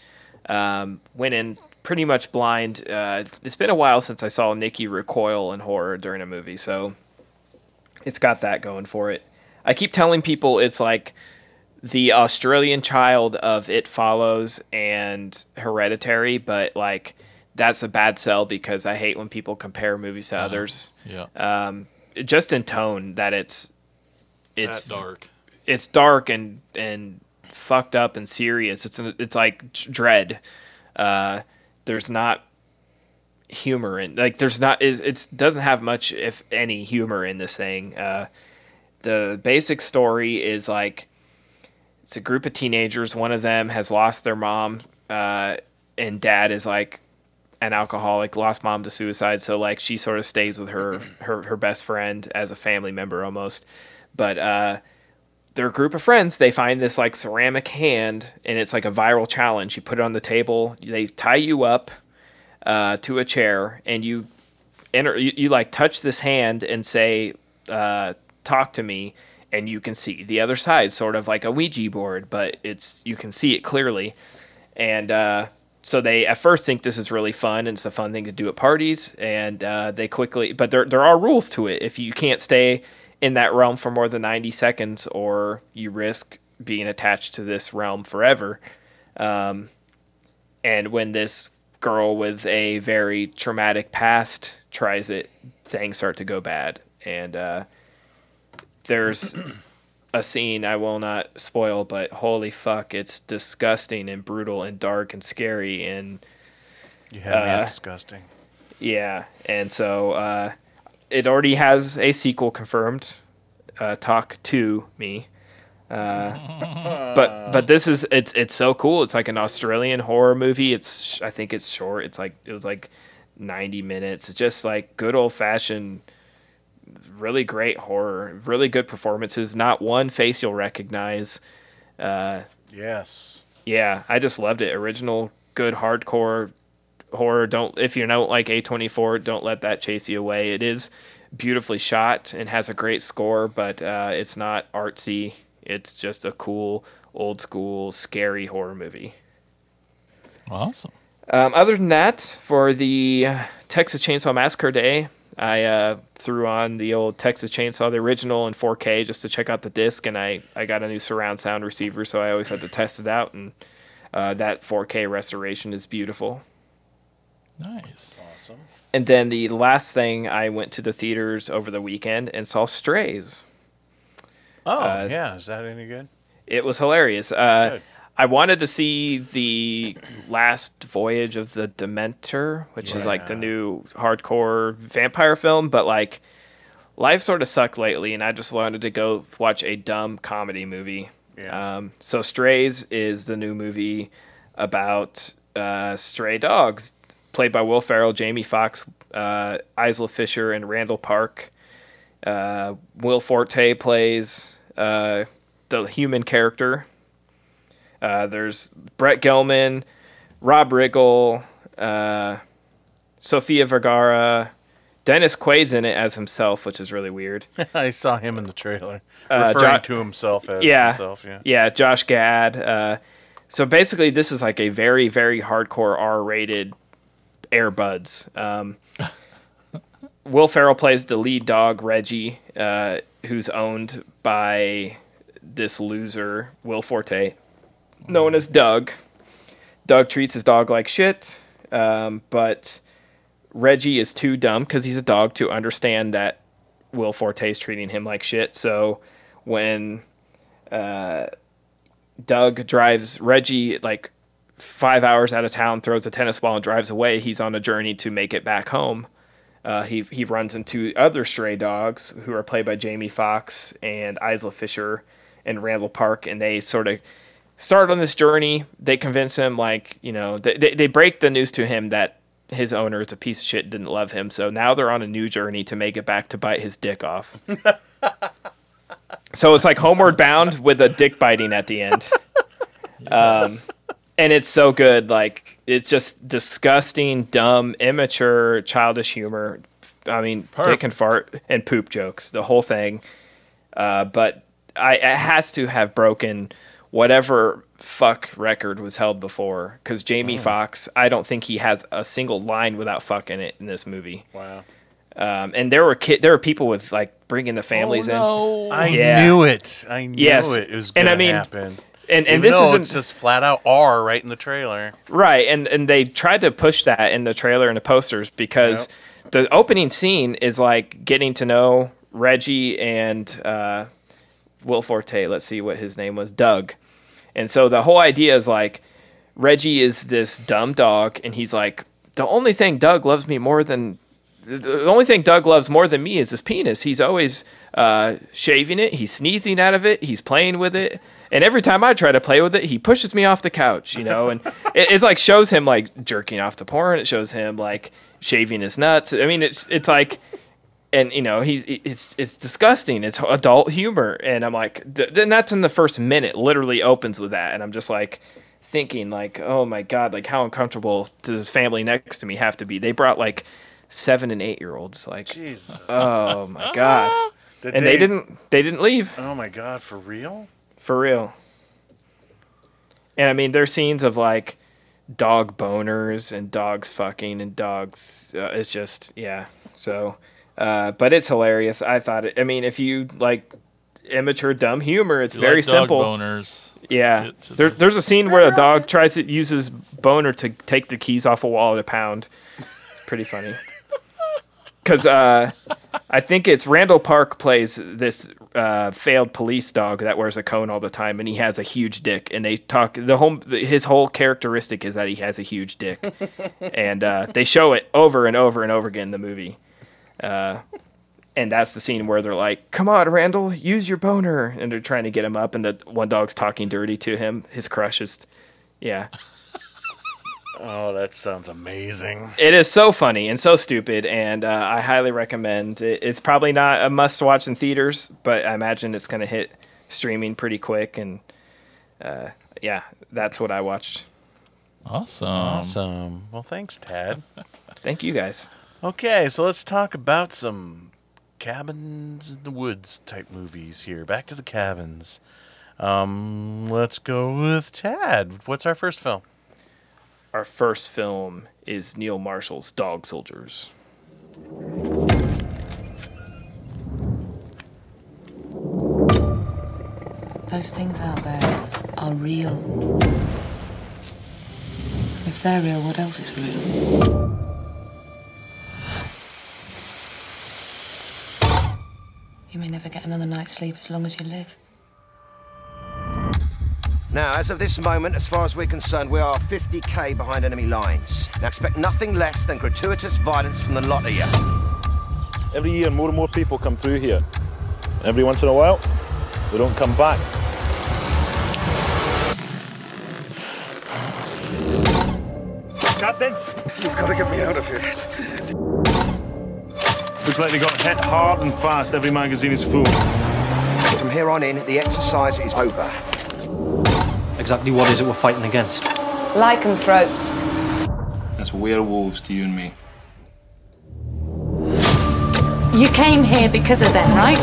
Um, went in pretty much blind. Uh, it's been a while since I saw Nikki recoil in horror during a movie, so it's got that going for it. I keep telling people it's like the Australian child of It Follows and Hereditary, but like that's a bad sell because I hate when people compare movies to others. Yeah. Um, just in tone that it's it's that dark. it's dark and and fucked up and serious. It's it's like dread. Uh, there's not humor in like there's not is it's doesn't have much if any humor in this thing. Uh, the basic story is like it's a group of teenagers. One of them has lost their mom, uh, and dad is like an alcoholic, lost mom to suicide. So like she sort of stays with her her her best friend as a family member almost. But uh, they're a group of friends. They find this like ceramic hand, and it's like a viral challenge. You put it on the table. They tie you up uh, to a chair, and you enter. You, you like touch this hand and say, uh, "Talk to me," and you can see the other side, sort of like a Ouija board, but it's you can see it clearly. And uh, so they at first think this is really fun and it's a fun thing to do at parties, and uh, they quickly. But there there are rules to it. If you can't stay in that realm for more than 90 seconds or you risk being attached to this realm forever. Um, and when this girl with a very traumatic past tries it, things start to go bad. And uh, there's a scene I will not spoil, but holy fuck, it's disgusting and brutal and dark and scary and You had Uh, disgusting. yeah. And so uh, it already has a sequel confirmed. Uh, talk to me. Uh, but but this is it's it's so cool. It's like an Australian horror movie. It's I think it's short. It's like it was like ninety minutes. It's just like good old fashioned, really great horror. Really good performances. Not one face you'll recognize. Uh, Yes. yeah, I just loved it. Original, good hardcore horror. Don't if you don't like A24, don't let that chase you away. It is beautifully shot and has a great score, but uh, it's not artsy. It's just a cool, old school, scary horror movie. Awesome. Um, other than that, for the uh, Texas Chainsaw Massacre Day, I uh, threw on the old Texas Chainsaw, the original in 4K, just to check out the disc, and I, I got a new surround sound receiver, so I always had to test it out, and uh, that 4K restoration is beautiful. Nice. Awesome. And then the last thing, I went to the theaters over the weekend and saw Strays. Oh, Uh, yeah. Is that any good? It was hilarious. Uh, Good. I wanted to see the last voyage of the Demeter, which is like the new hardcore vampire film, but like life sort of sucked lately, and I just wanted to go watch a dumb comedy movie. Yeah. Um, so Strays is the new movie about uh, stray dogs, played by Will Ferrell, Jamie Foxx, uh, Isla Fisher, and Randall Park. Uh, Will Forte plays uh, the human character. Uh, there's Brett Gelman, Rob Riggle, uh, Sofia Vergara, Dennis Quaid's in it as himself, which is really weird. I saw him in the trailer. Uh, referring Jo- to himself as yeah, himself. Yeah. yeah, Josh Gad. Uh, so basically, this is like a very, very hardcore R-rated Air Buds. Um, Will Ferrell plays the lead dog Reggie, uh, who's owned by this loser Will Forte, known as Doug. Doug treats his dog like shit, um, but Reggie is too dumb because he's a dog to understand that Will Forte is treating him like shit. So when uh, Doug drives Reggie like five hours out of town, throws a tennis ball, and drives away, he's on a journey to make it back home. Uh, he he runs into other stray dogs who are played by Jamie Foxx and Isla Fisher and Randall Park, and they sort of start on this journey. They convince him, like you know, they they, they break the news to him that his owner is a piece of shit, didn't love him. So now they're on a new journey to make it back to bite his dick off. so it's like Homeward Bound with a dick biting at the end. Um, and it's so good. Like it's just disgusting, dumb, immature, childish humor. I mean, dick and fart and poop jokes, the whole thing. Uh, but I it has to have broken whatever fuck record was held before because Jamie Foxx, I don't think he has a single line without fucking it in this movie. Wow. Um, and there were kid, there were people with like bringing the families oh, no. I Yeah. knew it. I knew Yes. it. It was And going I to happen. in, and Even this isn't it's just flat out R right in the trailer. Right, and and they tried to push that in the trailer and the posters because the opening scene is like getting to know Reggie and uh, Will Forte. Let's see what his name was, Doug. And so the whole idea is like Reggie is this dumb dog, and he's like the only thing Doug loves me more than the only thing Doug loves more than me is his penis. He's always uh, shaving it. He's sneezing out of it. He's playing with it. And every time I try to play with it, he pushes me off the couch, you know, and it, it's like shows him like jerking off to porn. It shows him like shaving his nuts. I mean, it's it's like, and you know, he's it's it's disgusting. It's adult humor, and I'm like, then that's in the first minute. Literally opens with that, and I'm just like thinking like, oh my god, like how uncomfortable does his family next to me have to be? They brought like seven and eight year olds, like, Jesus. oh my god, Did and they didn't they didn't leave Oh my god, for real? for real. And I mean, there's scenes of like dog boners and dogs fucking and dogs. Uh, it's just yeah. So, uh, but it's hilarious. I thought it. I mean, if you like immature dumb humor, it's You very like dog simple. Boners. Yeah, there, there's a scene where a dog tries to use his boner to take the keys off a wall at a pound. It's pretty funny. Because uh, I think it's Randall Park plays this uh, failed police dog that wears a cone all the time, and he has a huge dick. And they talk the whole his whole characteristic is that he has a huge dick, and uh, they show it over and over and over again in the movie. Uh, and that's the scene where they're like, "Come on, Randall, use your boner," and they're trying to get him up, and the one dog's talking dirty to him. His crush is, yeah, Oh, that sounds amazing. it is so funny and so stupid, and uh, I highly recommend. It. It's probably not a must-watch in theaters, but I imagine it's going to hit streaming pretty quick, and uh, yeah, that's what I watched. Awesome. Awesome. Well, thanks, Tad. Thank you guys. Okay, so let's talk about some cabins in the woods type movies here. Back to the cabins. Um, let's go with Tad. What's our first film? Our first film is Neil Marshall's Dog Soldiers. Those things out there are real. If they're real, what else is real? You may never get another night's sleep as long as you live. Now, as of this moment, as far as we're concerned, we are 50k behind enemy lines. Now, expect nothing less than gratuitous violence from the lot of you. Every year, more and more people come through here. Every once in a while, they don't come back. Captain, You've got to get me out of here. Looks like they got hit hard and fast. Every magazine is full. From here on in, the exercise is over. Exactly what is it we're fighting against? Lycanthropes. That's werewolves to you and me. You came here because of them, right?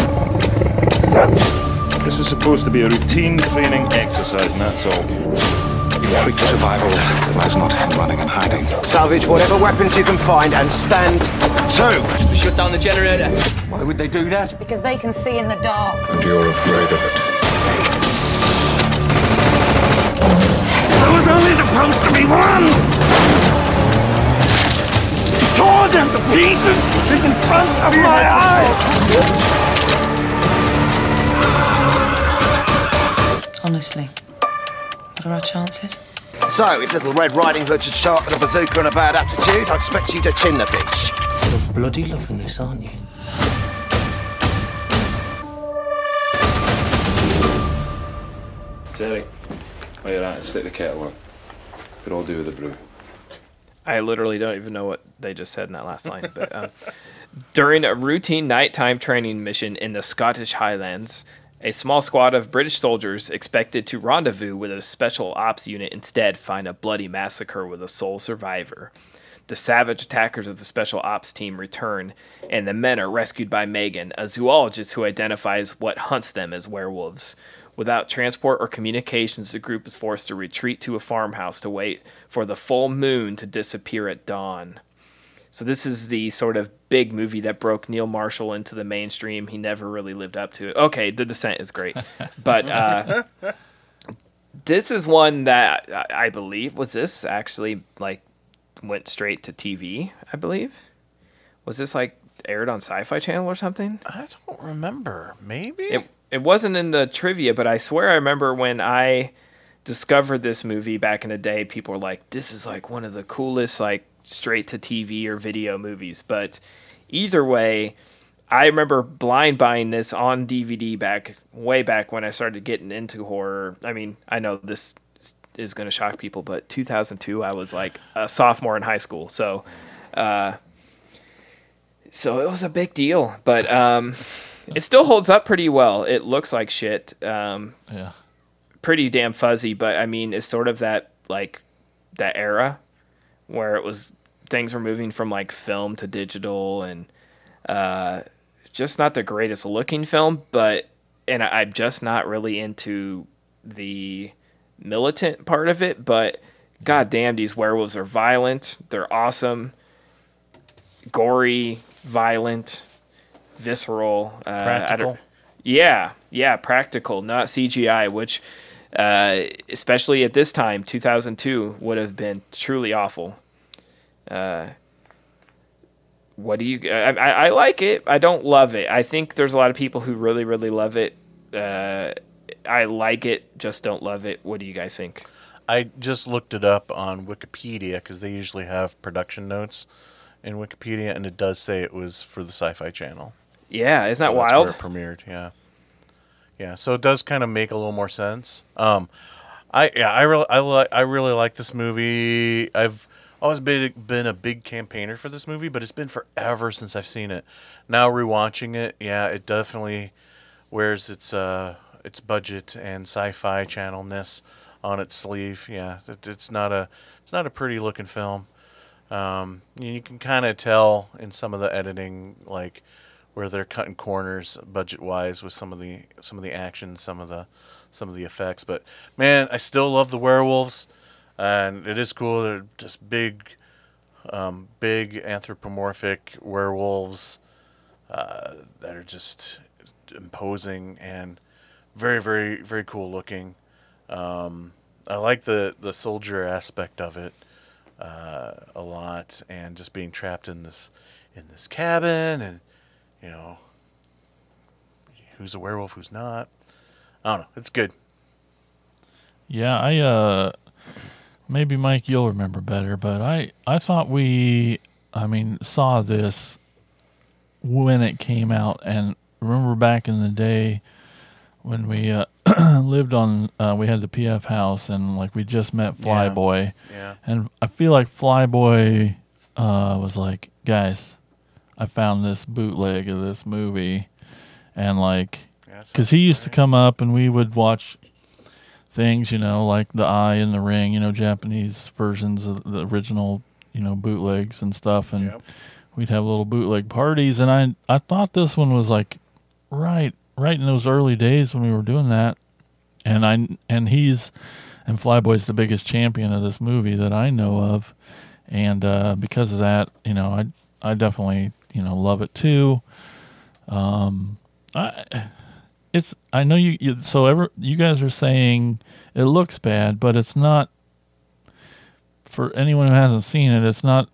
This was supposed to be a routine training exercise, and that's all. Trick to survival lies not in running and hiding. Salvage whatever weapons you can find and stand to. Shut down the generator. Why would they do that? Because they can see in the dark. And you're afraid of it. There was only supposed to be one! Tore them to pieces! This in front of my eyes! Honestly, what are our chances? So, if little Red Riding Hood should show up with a bazooka and a bad attitude, I expect you to chin the bitch. You're bloody loving this, aren't you? Terry, while you're at stick the kettle on. Could all do with a brew. I literally don't even know what they just said in that last line. But um, during a routine nighttime training mission in the Scottish Highlands, a small squad of British soldiers expected to rendezvous with a special ops unit instead find a bloody massacre with a sole survivor. The savage attackers of the special ops team return, and the men are rescued by Megan, a zoologist who identifies what hunts them as werewolves. Without transport or communications, the group is forced to retreat to a farmhouse to wait for the full moon to disappear at dawn. So this is the sort of big movie that broke Neil Marshall into the mainstream. He never really lived up to it. Okay, The Descent is great, but uh, this is one that I- believe was this actually like went straight to TV. I believe was this like aired on Sci-Fi Channel or something. I don't remember. Maybe? It it wasn't in the trivia, but I swear I remember when I discovered this movie back in the day, people were like, "This is like one of the coolest like straight to TV or video movies." But either way, I remember blind buying this on DVD back way back when I started getting into horror. I mean, I know this is going to shock people, but 2002, I was like a sophomore in high school, so. Uh, so it was a big deal, but um, it still holds up pretty well. It looks like shit, um, Yeah. pretty damn fuzzy, but I mean, it's sort of that like that era where it was things were moving from like film to digital and uh, just not the greatest looking film, but and I- I'm just not really into the militant part of it, but god damn these werewolves are violent, they're awesome, gory, violent, visceral, uh, Practical. yeah, yeah, practical, not CGI, which uh, especially at this time, 2002 would have been truly awful. Uh, what do you? I, I, I like it. I don't love it. I think there's a lot of people who really, really love it. Uh, I like it, just don't love it. What do you guys think? I just looked it up on Wikipedia because they usually have production notes in Wikipedia, and it does say it was for the Sci-Fi Channel. Yeah, isn't that So that's wild? Where it premiered, yeah, yeah. So it does kind of make a little more sense. Um, I yeah, I really I li- I really like this movie. I've always been been a big campaigner for this movie, but it's been forever since I've seen it. Now rewatching it, yeah, it definitely wears its uh its budget and sci-fi channelness on its sleeve. Yeah, it, it's not a it's not a pretty looking film. Um, you can kind of tell in some of the editing, like where they're cutting corners budget wise with some of the some of the action, some of the some of the effects. But man, I still love the werewolves, and it is cool. They're just big, um, big anthropomorphic werewolves uh, that are just imposing and very, very, very cool looking. Um, I like the the soldier aspect of it uh, a lot, and just being trapped in this in this cabin, and you know, who's a werewolf, who's not. I don't know. It's good. Yeah, I uh maybe Mike you'll remember better, but I I thought we I mean saw this when it came out and remember back in the day when we uh, lived on uh, we had the PF house and like we just met Flyboy. Yeah. And I feel like Flyboy uh was like, "Guys, I found this bootleg of this movie." And like Yeah, cuz he used to come up and we would watch things, you know, like The Eye and the Ring, you know, Japanese versions of the original, you know, bootlegs and stuff and Yep. we'd have little bootleg parties and I I thought this one was like right right in those early days when we were doing that. And I and he's and Flyboy's the biggest champion of this movie that I know of. And uh because of that, you know, I I definitely, you know, love it too. Um I it's I know you, you so ever you guys are saying it looks bad, but it's not for anyone who hasn't seen it, it's not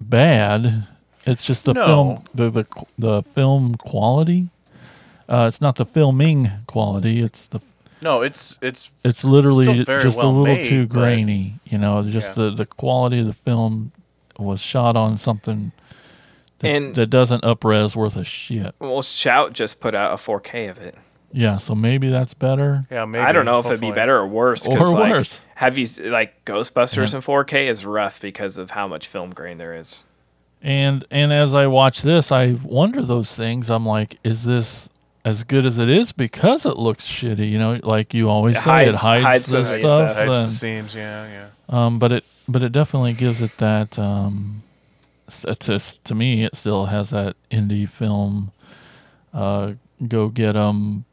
bad. It's just the No. film the the the film quality. Uh, it's not the filming quality. It's the No, it's it's it's literally just well a little made, too grainy. You know, just Yeah. the the quality of the film was shot on something that, And- that doesn't upres worth a shit. Well, Shout just put out a 4K of it. Yeah, so maybe that's better. yeah. Maybe I don't know if it'd be better or worse. Or 'cause, like, worse. Have you like Ghostbusters Yeah. in 4K is rough because of how much film grain there is. And and as I watch this, I wonder those things. I'm like, is this as good as it is because it looks shitty? You know, like you always It say, it hides- hides, hides the some of the stuff. stuff. Hides the seams. Yeah, yeah. um, but it but it definitely gives it that. Um, to to me, it still has that indie film, uh, go get 'em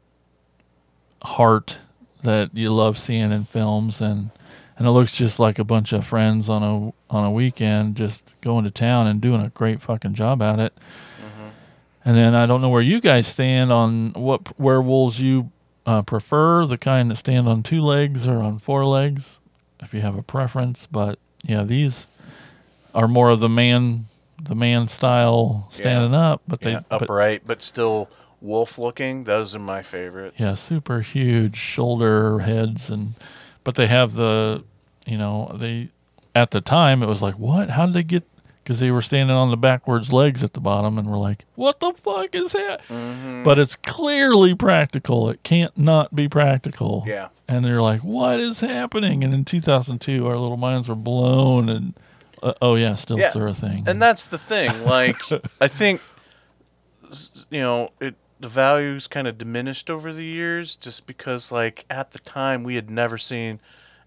heart that you love seeing in films and. And it looks just like a bunch of friends on a on a weekend, just going to town and doing a great fucking job at it. And then I don't know where you guys stand on what werewolves you uh, prefer, the kind that stand on two legs or on four legs, if you have a preference. But yeah, these are more of the man, the man style standing up. But they, yeah, but, upright, but still wolf looking. Those are my favorites. yeah, super huge shoulder heads, and but they have the, you know, they at the time it was like, what? How did they get? Because they were standing on the backwards legs at the bottom, and we're like, what the fuck is that? Mm-hmm. But it's clearly practical. It can't not be practical. Yeah. And they're like, what is happening? And in 2002, our little minds were blown, and uh, oh yeah, stilts Yeah, are a thing. And that's the thing. Like, I think, you know, it the values kind of diminished over the years just because, like, at the time we had never seen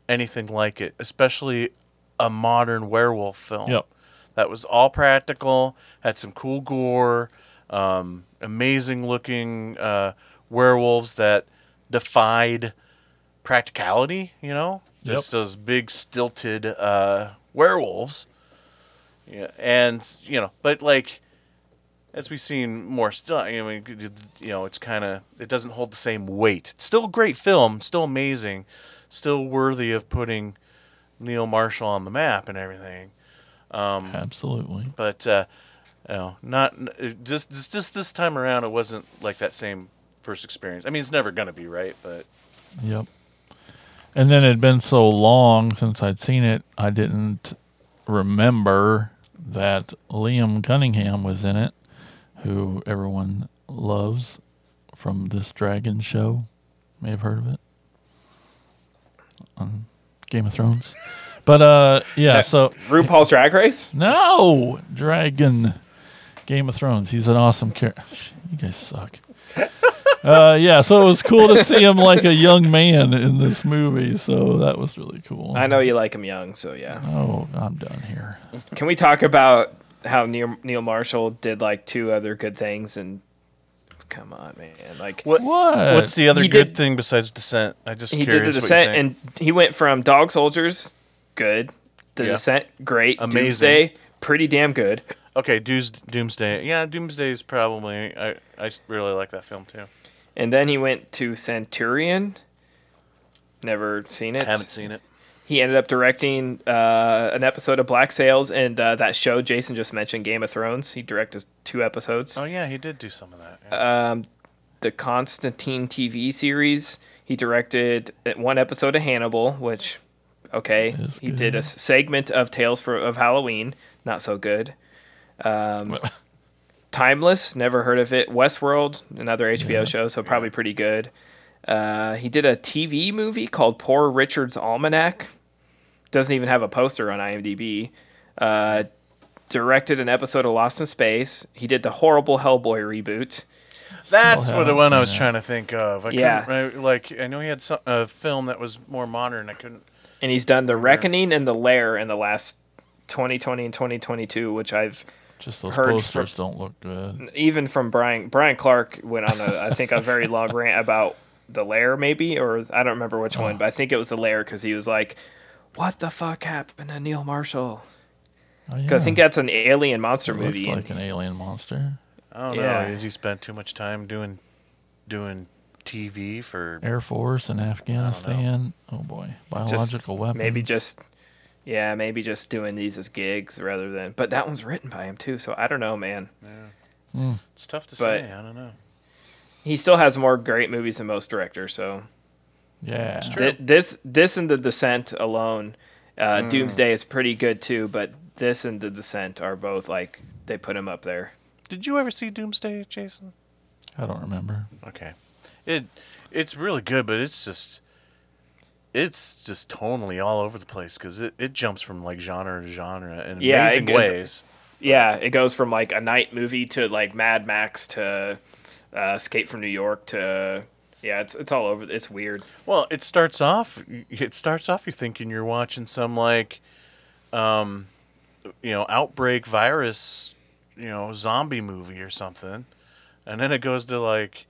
anything like it, especially a modern werewolf film. Yep. That was all practical, had some cool gore, um, amazing looking uh, werewolves that defied practicality, you know? Yep. Just those big stilted uh, werewolves. Yeah, and you know, but like as we've seen more stuff, I mean, you know, it's kind of it doesn't hold the same weight. It's still a great film, still amazing, still worthy of putting Neil Marshall on the map and everything. Um, Absolutely. But uh, you know, not just just just this time around, it wasn't like that same first experience. I mean, it's never gonna be right, but Yep. And then it had been so long since I'd seen it, I didn't remember that Liam Cunningham was in it, who everyone loves from this dragon show. May have heard of it on Game of Thrones. But uh yeah, so RuPaul's Drag Race? No, Dragon Game of Thrones. He's an awesome character. You guys suck. Uh, yeah, so it was cool to see him like a young man in this movie. So that was really cool. I know you like him young, so yeah. Oh, I'm done here. Can we talk about how Neil Neil Marshall did like two other good things and come on, man, like what? What? What's the other He good did- thing besides Descent? I just he did the descent and he went from Dog Soldiers, good, the Yeah. descent, great, Amazing. Doomsday, pretty damn good, Okay, Doos, Doomsday. Yeah, Doomsday is probably. I I really like that film too. And then he went to Centurion. Never seen it. Haven't seen it. He ended up directing uh, an episode of Black Sails and uh, that show Jason just mentioned, Game of Thrones. He directed two episodes. Oh yeah, he did do some of that. yeah. um, the Constantine TV series. He directed one episode of Hannibal, which, okay, he did a segment of Tales for of Halloween, not so good. Um, Timeless, never heard of it. Westworld, another HBO show, so probably pretty good. Uh, he did a TV movie called Poor Richard's Almanac. Doesn't even have a poster on IMDb. Uh, directed an episode of Lost in Space. He did the horrible Hellboy reboot. That's what the one I was that. trying to think of. I Yeah. couldn't, I, like I know he had some, a film that was more modern. I couldn't. and he's done the reckoning and the lair in the last 2020 and 2022 which i've Just those heard posters from- don't look good. even from brian brian clark went on a i think a very long rant about the lair maybe or i don't remember which one oh. but i think it was the lair because he was like what the fuck happened to neil marshall Oh, 'Cause yeah. i think that's an alien monster It movie looks and- like an alien monster. I don't Yeah. know. Did he spend too much time doing doing TV for? Air Force in Afghanistan. Oh boy, just biological weapons. maybe just yeah maybe just doing these as gigs rather than but that one's written by him too so i don't know man Yeah, It's tough to But- say. I don't know. he still has more great movies than most directors so yeah. Th- this this and the descent alone uh, Hmm. doomsday is pretty good too but this and the descent are both like they put him up there Did you ever see Doomsday, Jason? I don't remember. Okay, it it's really good, but it's just it's just tonally all over the place because it, it jumps from like genre to genre in Yeah, amazing goes- ways. yeah it goes from like a night movie to like mad max to uh, escape from new york to yeah it's it's all over it's weird Well, it starts off. It starts off. You're thinking you're watching some like, um, you know, outbreak virus, you know, zombie movie or something, and then it goes to like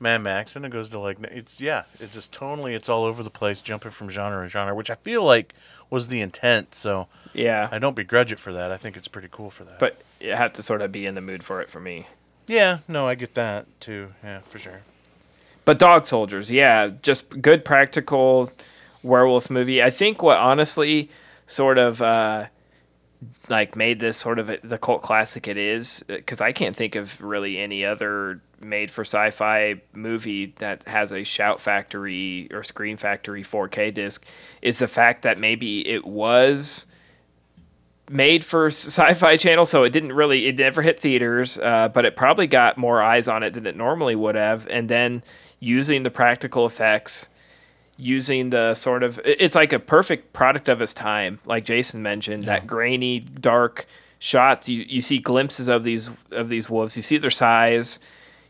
Mad Max, and it goes to like it's yeah, it's just totally it's all over the place, jumping from genre to genre, which I feel like was the intent. So yeah I don't begrudge it for that. I think it's pretty cool for that. but you have to sort of be in the mood for it for me yeah, no, I get that too. Yeah, for sure. But Dog Soldiers, yeah, just good practical werewolf movie. I think what honestly sort of uh, like made this sort of the cult classic it is because I can't think of really any other made for sci-fi movie that has a Shout Factory or Screen Factory 4K disc. Is the fact that maybe it was made for sci-fi channel so it didn't really it never hit theaters uh, but it probably got more eyes on it than it normally would have. And then using the practical effects using the sort of it's like a perfect product of its time like jason mentioned that grainy dark shots you, you see glimpses of these of these wolves you see their size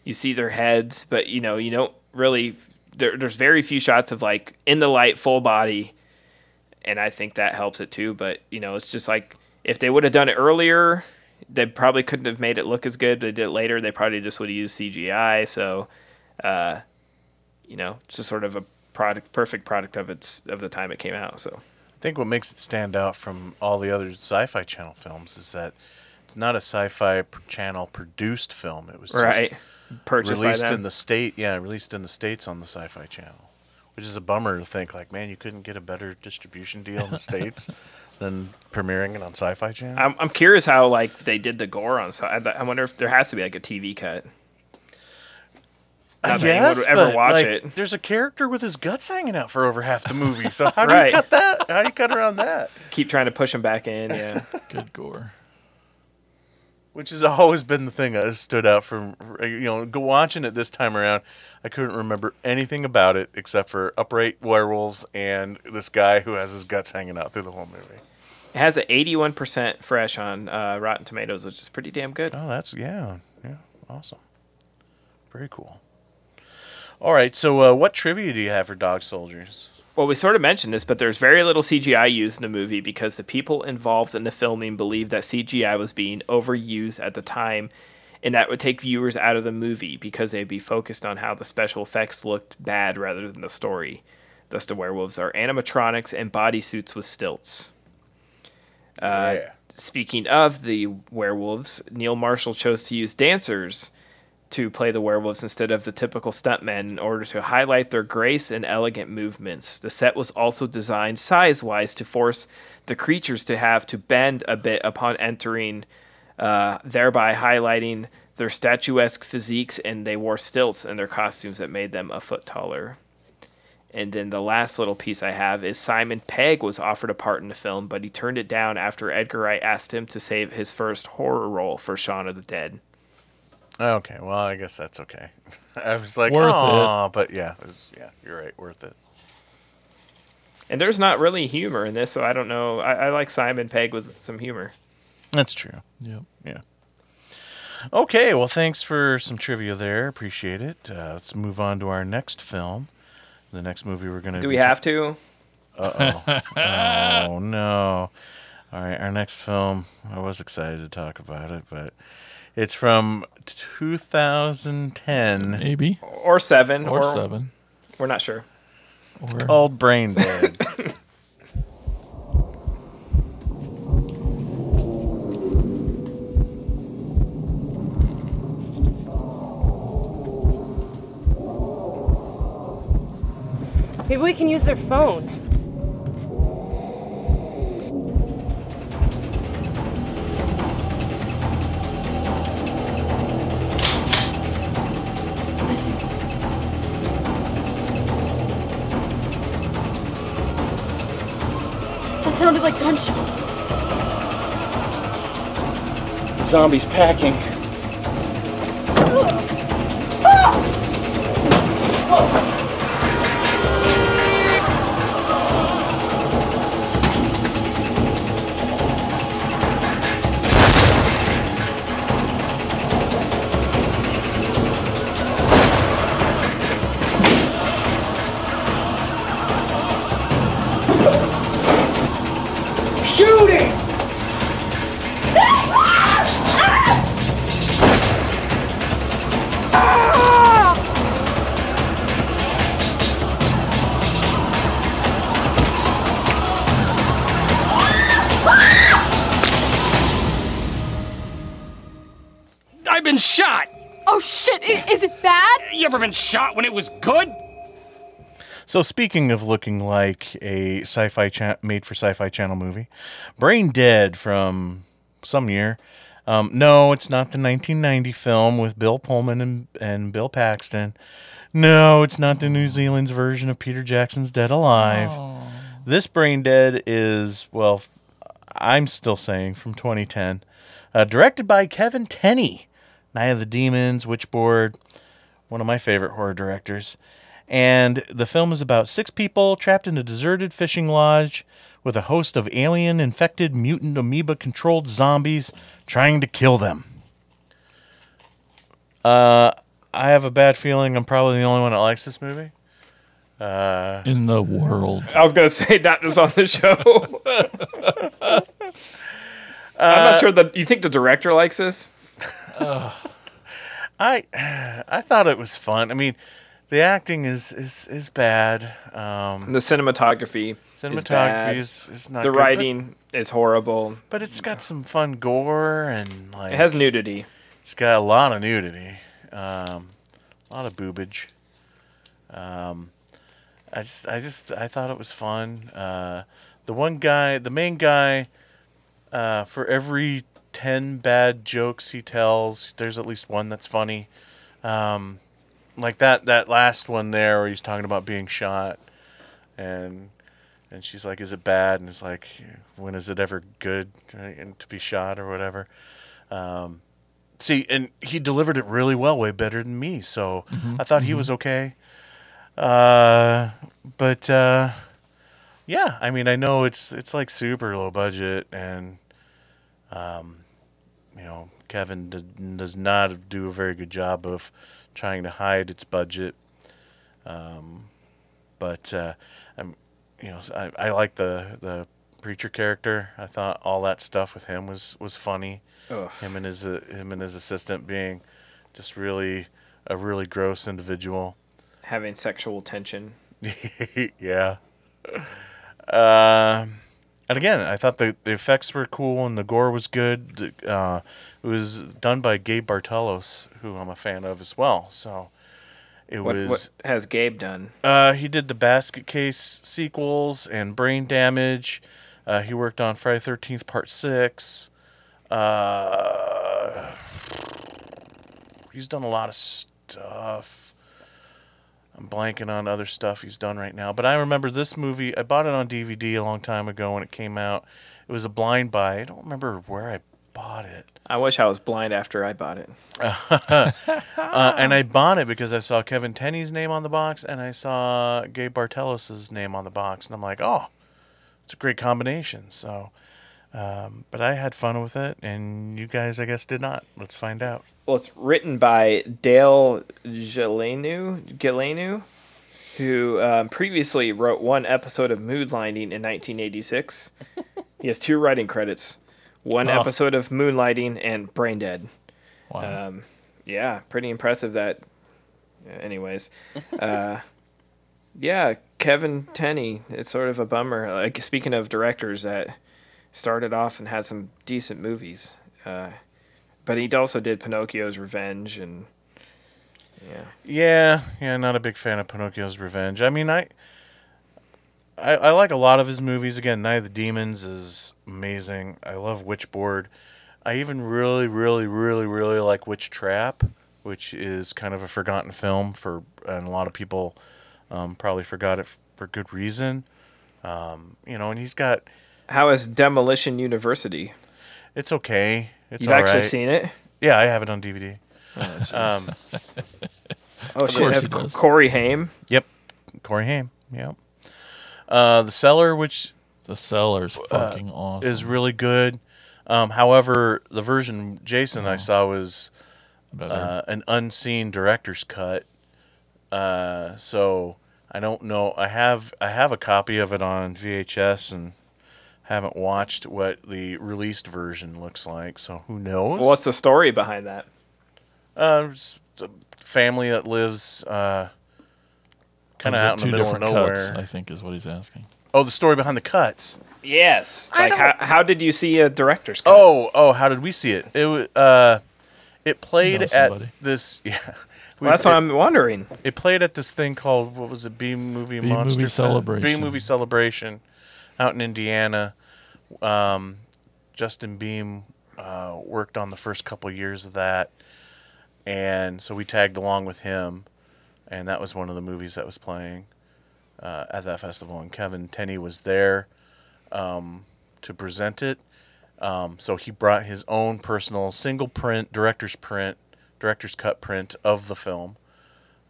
you see their heads but you know you don't really there, there's very few shots of like in the light full body and I think that helps it too. But you know, it's just like if they would have done it earlier, they probably couldn't have made it look as good. They did it later, they probably just would have used CGI. So, uh, you know, just sort of a product, perfect product of its of the time it came out. So I think what makes it stand out from all the other sci-fi channel films is that It's not a sci-fi channel produced film. It was just Right. Purchased released in the state. Yeah, released in the states on the Sci-Fi Channel, which is a bummer to think like, man, you couldn't get a better distribution deal in the states than premiering it on Sci-Fi Channel. I'm, I'm curious how like they did the gore on. So I, I wonder if there has to be like a TV cut. I Not that anyone guess, would ever watch like, it. There's a character with his guts hanging out for over half the movie. So how do Right. you cut that? How do you cut around that? Keep trying to push him back in. Yeah. Good gore. Which has always been the thing that has stood out from you know watching it this time around. I couldn't remember anything about it except for upright werewolves and this guy who has his guts hanging out through the whole movie. It has an 81% fresh on uh, Rotten Tomatoes, which is pretty damn good. Oh, that's yeah, yeah, awesome, very cool. All right, so uh, what trivia do you have for Dog Soldiers? Well, we sort of mentioned this, but there's very little CGI used in the movie because the people involved in the filming believed that CGI was being overused at the time and that would take viewers out of the movie because they'd be focused on how the special effects looked bad rather than the story. Thus, the werewolves are animatronics and bodysuits with stilts. Uh, Yeah. Speaking of the werewolves, Neil Marshall chose to use dancers to play the werewolves instead of the typical stuntmen in order to highlight their grace and elegant movements. The set was also designed size wise to force the creatures to have to bend a bit upon entering, uh, thereby highlighting their statuesque physiques, and they wore stilts in their costumes that made them a foot taller. And then the last little piece I have is Simon Pegg was offered a part in the film, but he turned it down after Edgar Wright asked him to save his first horror role for Shaun of the Dead. Okay, well, I guess that's okay. I was like, Worth it. oh, but yeah, it was, yeah, you're right, worth it. And there's not really humor in this, so I don't know. I, I like Simon Pegg with some humor. That's true. Yep. Yeah. Okay, well, thanks for some trivia there. Appreciate it. Uh, let's move on to our next film. The next movie we're going to Do we have to? Uh oh. oh, no. All right, our next film. I was excited to talk about it, but it's from 2010. Maybe. Or seven. Or seven. We're not sure. Or called Brain Dead. Maybe we can use their phone. Sounded like gunshots. Zombies packing. Bad? Ever been shot when it was good? So speaking of looking like a sci-fi cha- made for sci-fi channel movie, Brain Dead from some year. Um, no, it's not the 1990 film with Bill Pullman and, and Bill Paxton. No, it's not the New Zealand's version of Peter Jackson's Dead Alive. This Brain Dead is well, I'm still saying from 2010, uh, directed by Kevin Tenney, Night of the Demons, Witchboard, one of my favorite horror directors. And the film is about six people trapped in a deserted fishing lodge with a host of alien infected mutant amoeba controlled zombies trying to kill them. Uh, I have a bad feeling I'm probably the only one that likes this movie. Uh, in the world. I was gonna say not just on the show. I'm Uh, not sure that you think the director likes this. I I thought it was fun. I mean, the acting is is is bad. Um, the cinematography. Cinematography bad. is, is not the good, but- writing is horrible. But it's got some fun gore and like It has nudity. It's got a lot of nudity, um, a lot of boobage. Um, I just, I just, I thought it was fun. Uh, the one guy, the main guy, uh, for every ten bad jokes he tells, there's at least one that's funny. Um, like that, that last one there where he's talking about being shot, and and she's like, "Is it bad?" And it's like, "When is it ever good right, and to be shot or whatever?" Um, see, and he delivered it really well, way better than me. So Mhm, I thought he was okay. Uh, but uh, yeah, I mean, I know it's it's like super low budget, and um, you know, Kevin does, does not do a very good job of trying to hide its budget. Um, but uh, I'm, you know, I, I like the the preacher character. I thought all that stuff with him was was funny. Ugh. Him and his uh, him and his assistant being just really a really gross individual. Having sexual tension. yeah. Uh, and again, I thought the, the effects were cool and the gore was good. Uh, it was done by Gabe Bartalos, who I'm a fan of as well. So it What, was. what has Gabe done? Uh, he did the Basket Case sequels and Brain Damage. Uh, he worked on Friday Thirteenth Part Six. Uh, he's done a lot of stuff. I'm blanking on other stuff he's done right now, but I remember this movie. I bought it on DVD a long time ago when it came out. It was a blind buy. I don't remember where I bought it. I wish I was blind after I bought it. uh, and I bought it because I saw Kevin Tenney's name on the box and I saw Gabe Bartalos' name on the box, and I'm like, oh, it's a great combination. So, um, but I had fun with it, and you guys, I guess, did not. Let's find out. Well, it's written by Dale Gelineau, Gelineau who um, previously wrote one episode of Moonlighting in 1986. he has two writing credits one Oh. episode of Moonlighting and Brain Dead. Wow. Um, yeah, pretty impressive that. Anyways, uh, yeah, Kevin Tenney. It's sort of a bummer. Like speaking of directors that started off and had some decent movies, uh, but he also did Pinocchio's Revenge and yeah. Yeah, yeah, not a big fan of Pinocchio's Revenge. I mean, I, I, I like a lot of his movies. Again, Night of the Demons is amazing. I love Witchboard. I even really, really, really, really like Witch Trap, which is kind of a forgotten film for, and a lot of people um, probably forgot it f- for good reason. Um, you know, and he's got. How is Demolition University? It's okay. It's You've actually alright. seen it? Yeah, I have it on DVD. Oh, jeez. um, Oh, shit, it has Co- Corey Haim. Yep, Corey Haim. Yep. Uh, the Cellar, which The Cellar's fucking awesome. is really good. Um, however, the version Jason I saw was uh, an unseen director's cut. Uh, so I don't know. I have I have a copy of it on VHS and haven't watched what the released version looks like. So who knows? Well, what's the story behind that? Uh, it's a family that lives uh, kind of out in the middle of nowhere. cuts, I think is what he's asking. Oh, the story behind the cuts. Yes. I Like, how, don't- how did you see a director's cut? Oh, oh, how did we see it? It uh, it played know at this. Yeah, Well, that's what I'm wondering. It played at this thing called what was it? B movie B monster Movie Celebration. B movie celebration, out in Indiana. Um, Justin Beam uh, worked on the first couple years of that, and so we tagged along with him, and that was one of the movies that was playing uh, at that festival. And Kevin Tenney was there um, to present it. Um, so he brought his own personal single print, director's print, director's cut print of the film,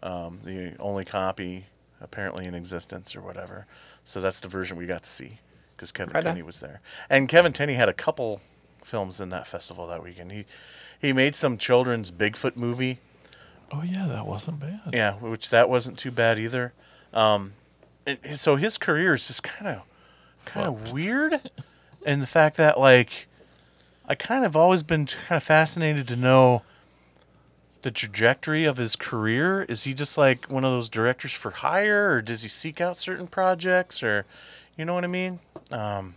um, the only copy apparently in existence or whatever. So that's the version we got to see because Kevin Right on. Tenney was there, and Kevin Tenney had a couple films in that festival that weekend. He he made some children's Bigfoot movie. Oh yeah, that wasn't bad. Yeah, which that wasn't too bad either. Um, and and so his career is just kind of kind of weird, and the fact that like I kind of always been kind of fascinated to know the trajectory of his career. Is he just like one of those directors for hire, or does he seek out certain projects, or You know what I mean? Um,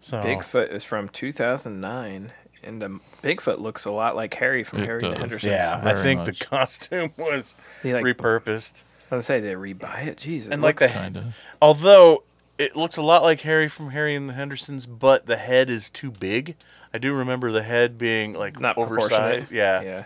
so Bigfoot is from 2009, and um, Bigfoot looks a lot like Harry from It Harry and the does. Hendersons. Yeah, I very think much. the costume was He, like, repurposed. I was gonna say they rebuy it. Jeez, it And like looks, the Kinda. although it looks a lot like Harry from Harry and the Hendersons, but the head is too big. I do remember the head being like not oversized. proportionate. Yeah. yeah.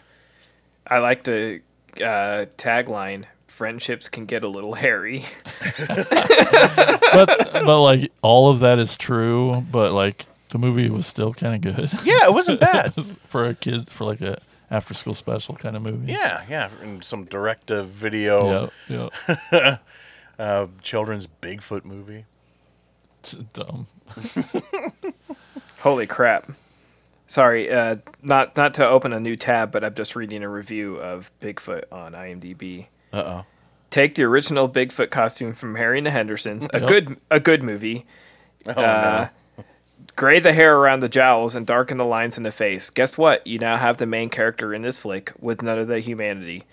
I like the uh, tagline: "Friendships can get a little hairy." but but like all of that is true, but like the movie was still kind of good. Yeah, it wasn't bad. for a kid for like a after school special kind of movie. Yeah, yeah, and some direct to video Yeah, yeah. uh, children's Bigfoot movie. It's dumb. Holy crap! Sorry, uh, not not to open a new tab, but I'm just reading a review of Bigfoot on IMDb. Uh oh. Take the original Bigfoot costume from Harry and the Hendersons, a Yep. good a good movie. Oh Uh, Gray the hair around the jowls and darken the lines in the face. Guess what? You now have the main character in this flick with none of the humanity.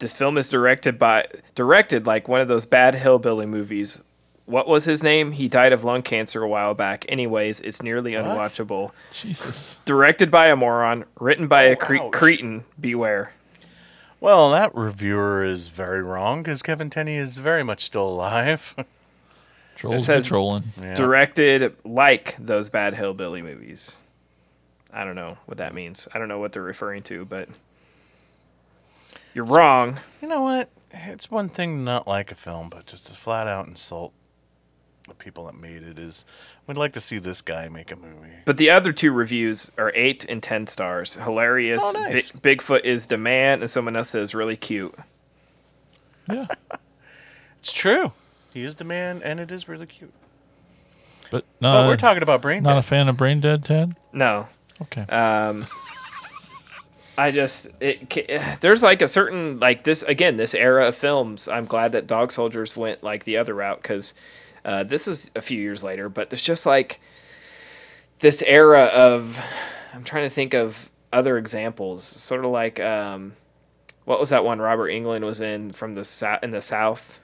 This film is directed by directed like one of those bad hillbilly movies. What was his name? He died of lung cancer a while back. Anyways, it's nearly unwatchable. Jesus. Directed by a moron, written by a oh, cre- cretin. Beware. Well, that reviewer is very wrong because Kevin Tenney is very much still alive. Trolls says- trolling. Directed like those bad hillbilly movies. I don't know what that means. I don't know what they're referring to, but you're wrong. You know what? It's one thing to not like a film, but just to flat out insult the people that made it is. We'd like to see this guy make a movie. But the other two reviews are eight and ten stars. Hilarious. Oh, nice. Bi- Bigfoot is the man, and someone else says really cute. Yeah. It's true. He is the man, and it is really cute. But no. But we're talking about brain Not dead. a fan of Brain Dead, Ted. No, Okay. um, I just it. There's like a certain like this again. This era of films. I'm glad that Dog Soldiers went like the other route because uh, this is a few years later. But there's just like this era of. I'm trying to think of other examples. Sort of like um, what was that one Robert Englund was in from the south in the South.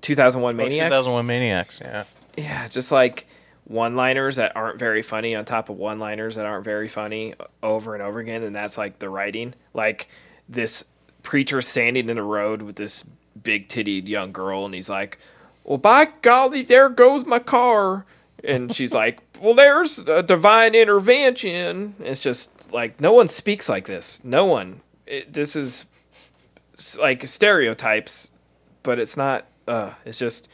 2001 Oh, Maniacs. 2001 Maniacs, yeah. Yeah, just like one liners that aren't very funny on top of one liners that aren't very funny over and over again. And that's like the writing. Like this preacher standing in the road with this big tittied young girl, and he's like, Well, by golly, there goes my car. And she's like, Well, there's a divine intervention. It's just like, no one speaks like this. No one. It, this is like stereotypes, but it's not. Uh, it's just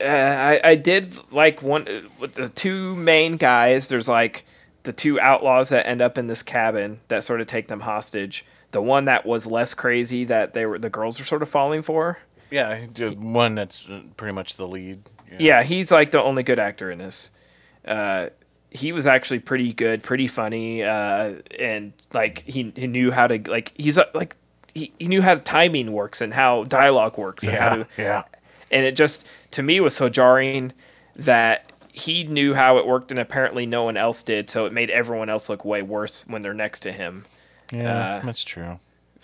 uh, I, I did like one uh, with the two main guys. There's like the two outlaws that end up in this cabin that sort of take them hostage. The one that was less crazy that they were the girls were sort of falling for. Yeah, one that's uh, pretty much the lead. Yeah, he's like the only good actor in this. Uh, he was actually pretty good, pretty funny, uh, and like he, he knew how to like he's uh, like he, he knew how timing works and how dialogue works and how Yeah, to yeah. and it just to me was so jarring that he knew how it worked and apparently no one else did so it made everyone else look way worse when they're next to him Yeah, Uh, that's true.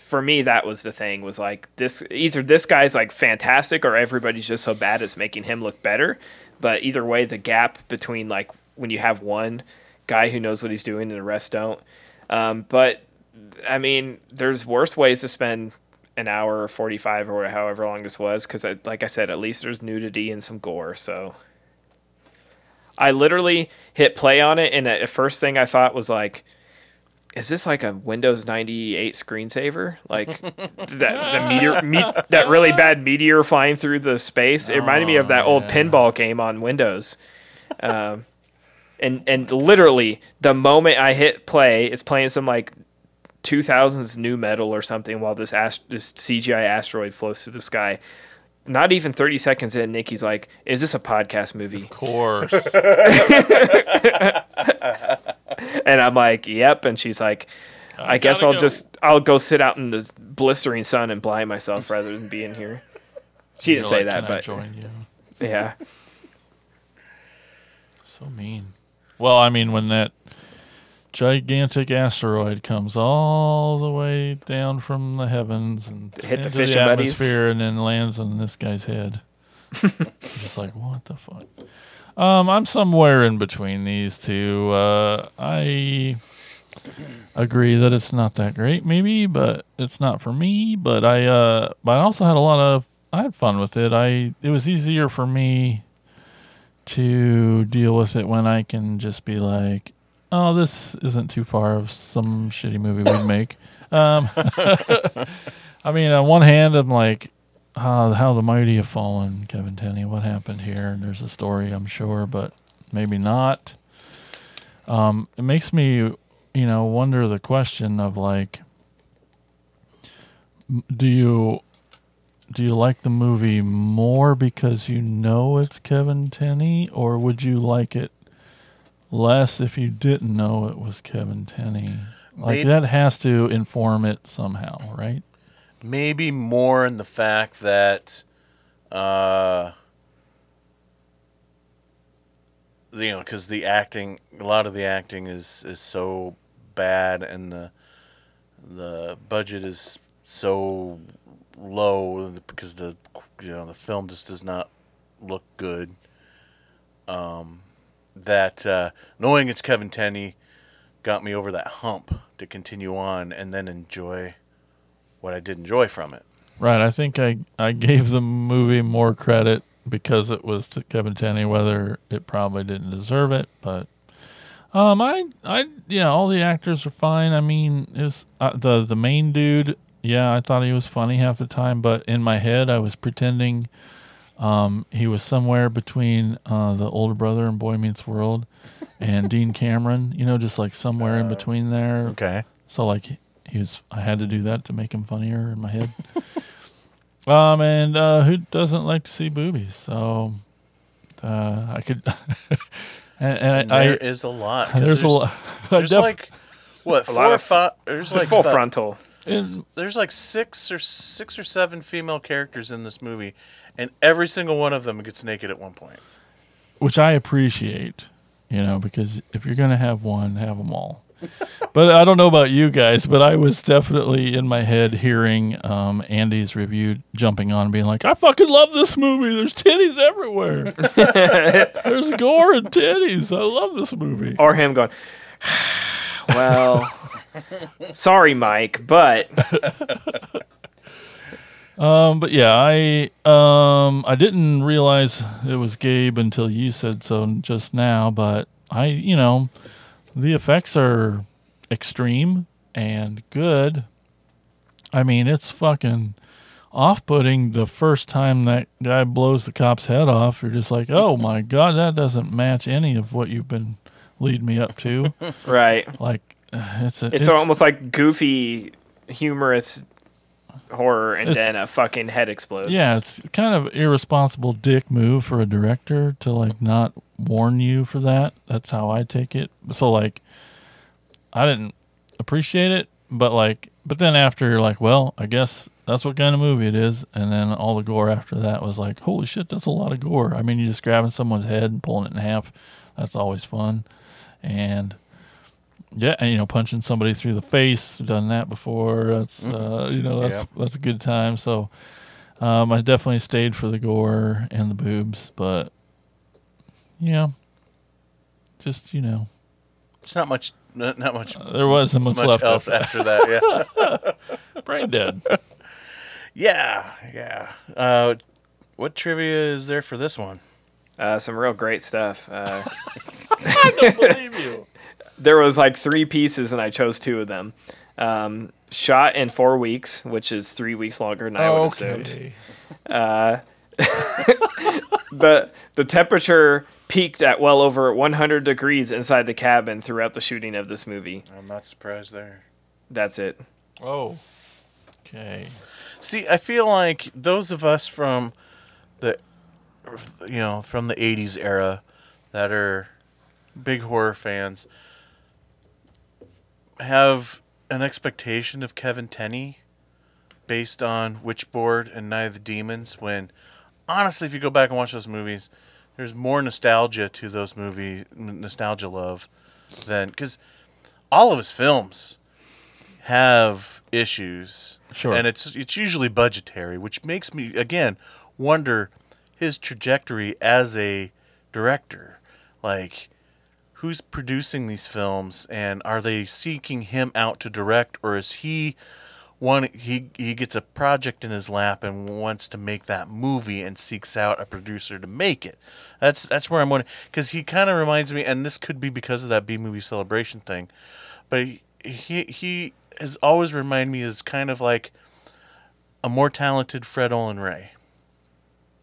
For me that was the thing was like this either this guy's like fantastic or everybody's just so bad it's making him look better. But either way the gap between like when you have one guy who knows what he's doing and the rest don't. Um, but i mean there's worse ways to spend an hour or 45 or however long this was because like i said at least there's nudity and some gore so. I literally hit play on it and the first thing i thought was like is this like a Windows 98 screensaver? Like that the meteor, me, that really bad meteor flying through the space. It reminded me of that old pinball game on Windows. Um, and and literally the moment I hit play, it's playing some like 2000s nu metal or something while this ast- this CGI asteroid floats through the sky. Not even 30 seconds in, Nikki's like, "Is this a podcast movie?" Of course. and I'm like, "Yep." And she's like, uh, "I, guess I'll go." just I'll go sit out in the blistering sun and blind myself rather than be in here." She didn't say like, that, but join you?" yeah, So mean. Well, I mean, when that gigantic asteroid comes all the way down from the heavens and Hit the fishing buddies. atmosphere and then lands on this guy's head. just like what the fuck. Um, I'm somewhere in between these two. Uh, I agree that it's not that great, maybe, but it's not for me. But I, uh, but I also had a lot of, I had fun with it. I, it was easier for me to deal with it when I can just be like, oh, this isn't too far of some shitty movie we'd make. Um, I mean, on one hand, I'm like, ah, how the mighty have fallen, Kevin Tenney. What happened here? There's a story, I'm sure, but maybe not. Um, it makes me, you know, wonder the question of like, do you do you like the movie more because you know it's Kevin Tenney, or would you like it less if you didn't know it was Kevin Tenney? Like that has to inform it somehow, right? Maybe more in the fact that, uh, you know, because the acting, a lot of the acting is is so bad, and the the budget is so low because the you know the film just does not look good. Um, that uh, knowing it's Kevin Tenney got me over that hump to continue on and then enjoy what I did enjoy from it. Right. I think I, I gave the movie more credit because it was to Kevin Tenney, whether it probably didn't deserve it. But um, I I yeah, all the actors are fine. I mean, is uh, the the main dude? Yeah, I thought he was funny half the time, but in my head, I was pretending um, he was somewhere between uh, the older brother and Boy Meets World and Dean Cameron. You know, just like somewhere in between there. Okay. So like he was, I had to do that to make him funnier in my head. um, and uh, who doesn't like to see boobies? So uh, I could. and, and And I, there I, is a lot. 'cause There's, a lot. There's def- like what A four lot or of- five? There's Just like full about- frontal. And- There's like six or six or seven female characters in this movie, and every single one of them gets naked at one point. which I appreciate, you know, because if you're gonna have one, have them all. but I don't know about you guys, but I was definitely in my head hearing um, Andy's review jumping on, and being like, "I fucking love this movie. There's titties everywhere. There's gore and titties. I love this movie." Or him going, well, sorry, Mike, but Um, but yeah, I um I didn't realize it was Gabe until you said so just now. But I, you know, the effects are extreme and good. I mean, it's fucking off-putting the first time that guy blows the cop's head off. You're just like, oh my god, that doesn't match any of what you've been leading me up to. right. Like, it's a, It's, almost like goofy, humorous horror, and then a fucking head explodes. Yeah, it's kind of irresponsible dick move for a director to like not warn you for that. That's how I take it. So like I didn't appreciate it, but like but then after you're like, well, I guess that's what kind of movie it is, and then all the gore after that was like, holy shit, that's a lot of gore. I mean, you're just grabbing someone's head and pulling it in half. That's always fun. And yeah, and you know, punching somebody through the face, done that before. That's uh, you know, that's Yep. that's a good time. So um, I definitely stayed for the gore and the boobs, but yeah, just you know, It's not much. Not, not much. there wasn't much, left else after after that. Yeah. Brain dead. yeah. Yeah. Uh, what trivia is there for this one? Uh, some real great stuff. Uh, I don't believe you. there was like three pieces, and I chose two of them. Um, shot in four weeks, which is three weeks longer than I would have assumed. Uh, but the temperature peaked at well over 100 degrees inside the cabin throughout the shooting of this movie. I'm not surprised there. That's it. Oh. Okay. See, I feel like those of us from the, you know, from the '80s era that are big horror fans have an expectation of Kevin Tenney based on Witchboard and Night of the Demons. When honestly, if you go back and watch those movies, there's more nostalgia to those movies, nostalgia love, than because all of his films have issues. Sure. And it's it's usually budgetary, which makes me again wonder his trajectory as a director. Like, who's producing these films, and are they seeking him out to direct, or is he one? He he gets a project in his lap and wants to make that movie, and seeks out a producer to make it. That's that's where I'm wondering because he kind of reminds me, and this could be because of that B movie celebration thing, but he he, has always reminded me as kind of like a more talented Fred Olen Ray.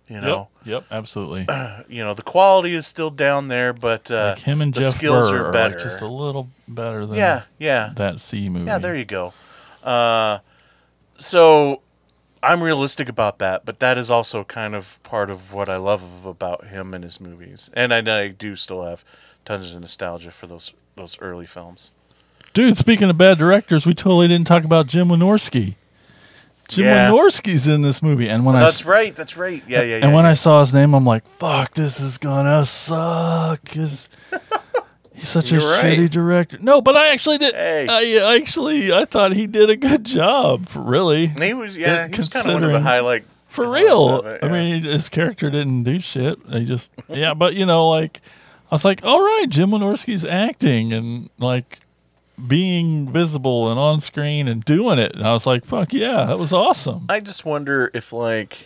You know, Yep, yep, absolutely. you know the quality is still down there, but uh, like him and the Jeff skills Burr are are like just a little better than Yeah, yeah. that C movie. yeah, there you go. Uh, so I'm realistic about that, but that is also kind of part of what I love about him and his movies, and I, I do still have tons of nostalgia for those those early films. Dude, speaking of bad directors, we totally didn't talk about Jim Wynorski. Jim Yeah. Wynorski's in this movie, and when I that's right, that's right. Yeah, yeah, yeah. and when. I saw his name, I'm like, "Fuck, this is gonna suck." he's such a You're right. shitty director. No, but I actually did. Hey. I actually I thought he did a good job. Really, he was yeah, Uh, he was kind of one of the highlight for real. it, I mean, his character didn't do shit. He just yeah, but you know, like I was like, all right, Jim Wynorski's acting and like being visible and on screen and doing it, and I was like, fuck yeah, that was awesome. I just wonder if like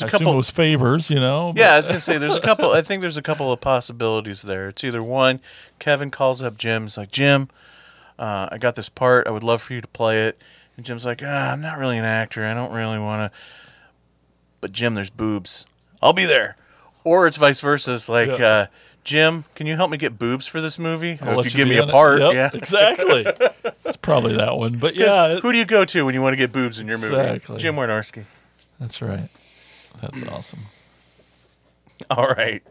there's a I couple was favors, you know. Yeah, I was gonna say there's a couple. I think there's a couple of possibilities there. It's either one, Kevin calls up Jim. He's like, Jim, uh, I got this part. I would love for you to play it. And Jim's like, ah, I'm not really an actor. I don't really want to. But Jim, there's boobs. I'll be there. Or it's vice versa. It's like, Yeah. uh, Jim, can you help me get boobs for this movie? I'll if you give me a part, Yep, yeah, exactly. That's probably that one, But yeah, it- who do you go to when you want to get boobs in your movie? Exactly. Jim Wynorski. that's right. That's awesome. All right.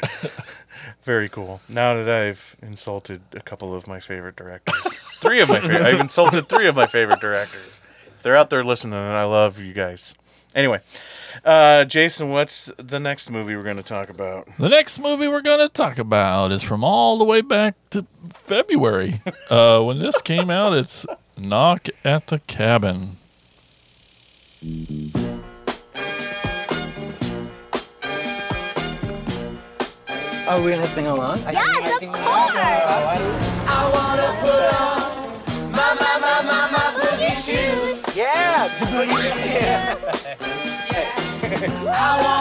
Very cool. Now that I've insulted a couple of my favorite directors, three of my favorite, I've insulted three of my favorite directors. If they're out there listening, and I love you guys. Anyway, uh, Jason, what's the next movie we're going to talk about? The next movie we're going to talk about is from all the way back to February. Uh, when this came out, it's Knock at the Cabin. Are we gonna sing along? Yes, of course. I wanna put on my my my my my boogie shoes. Yeah, yeah. I wanna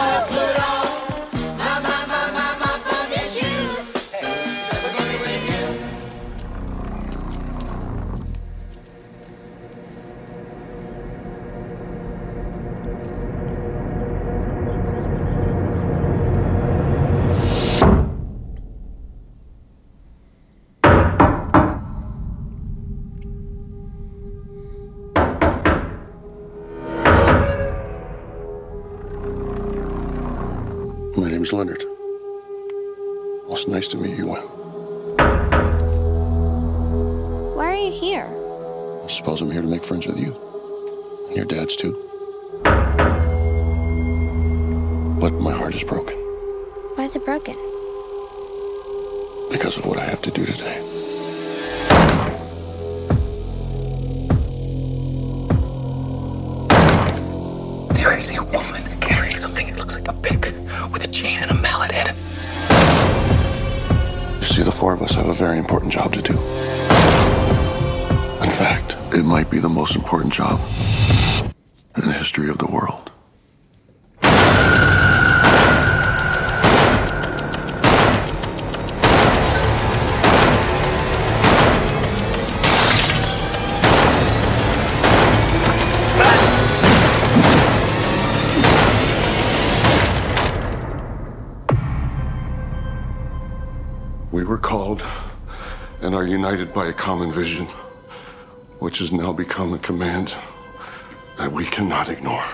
Leonard. Well, it's nice to meet you, Wen. Why are you here? I suppose I'm here to make friends with you. And your dad's too. But my heart is broken Why is it broken? because of what I have to do today. Have a very important job to do. In fact, it might be the most important job united by a common vision, which has now become a command that we cannot ignore.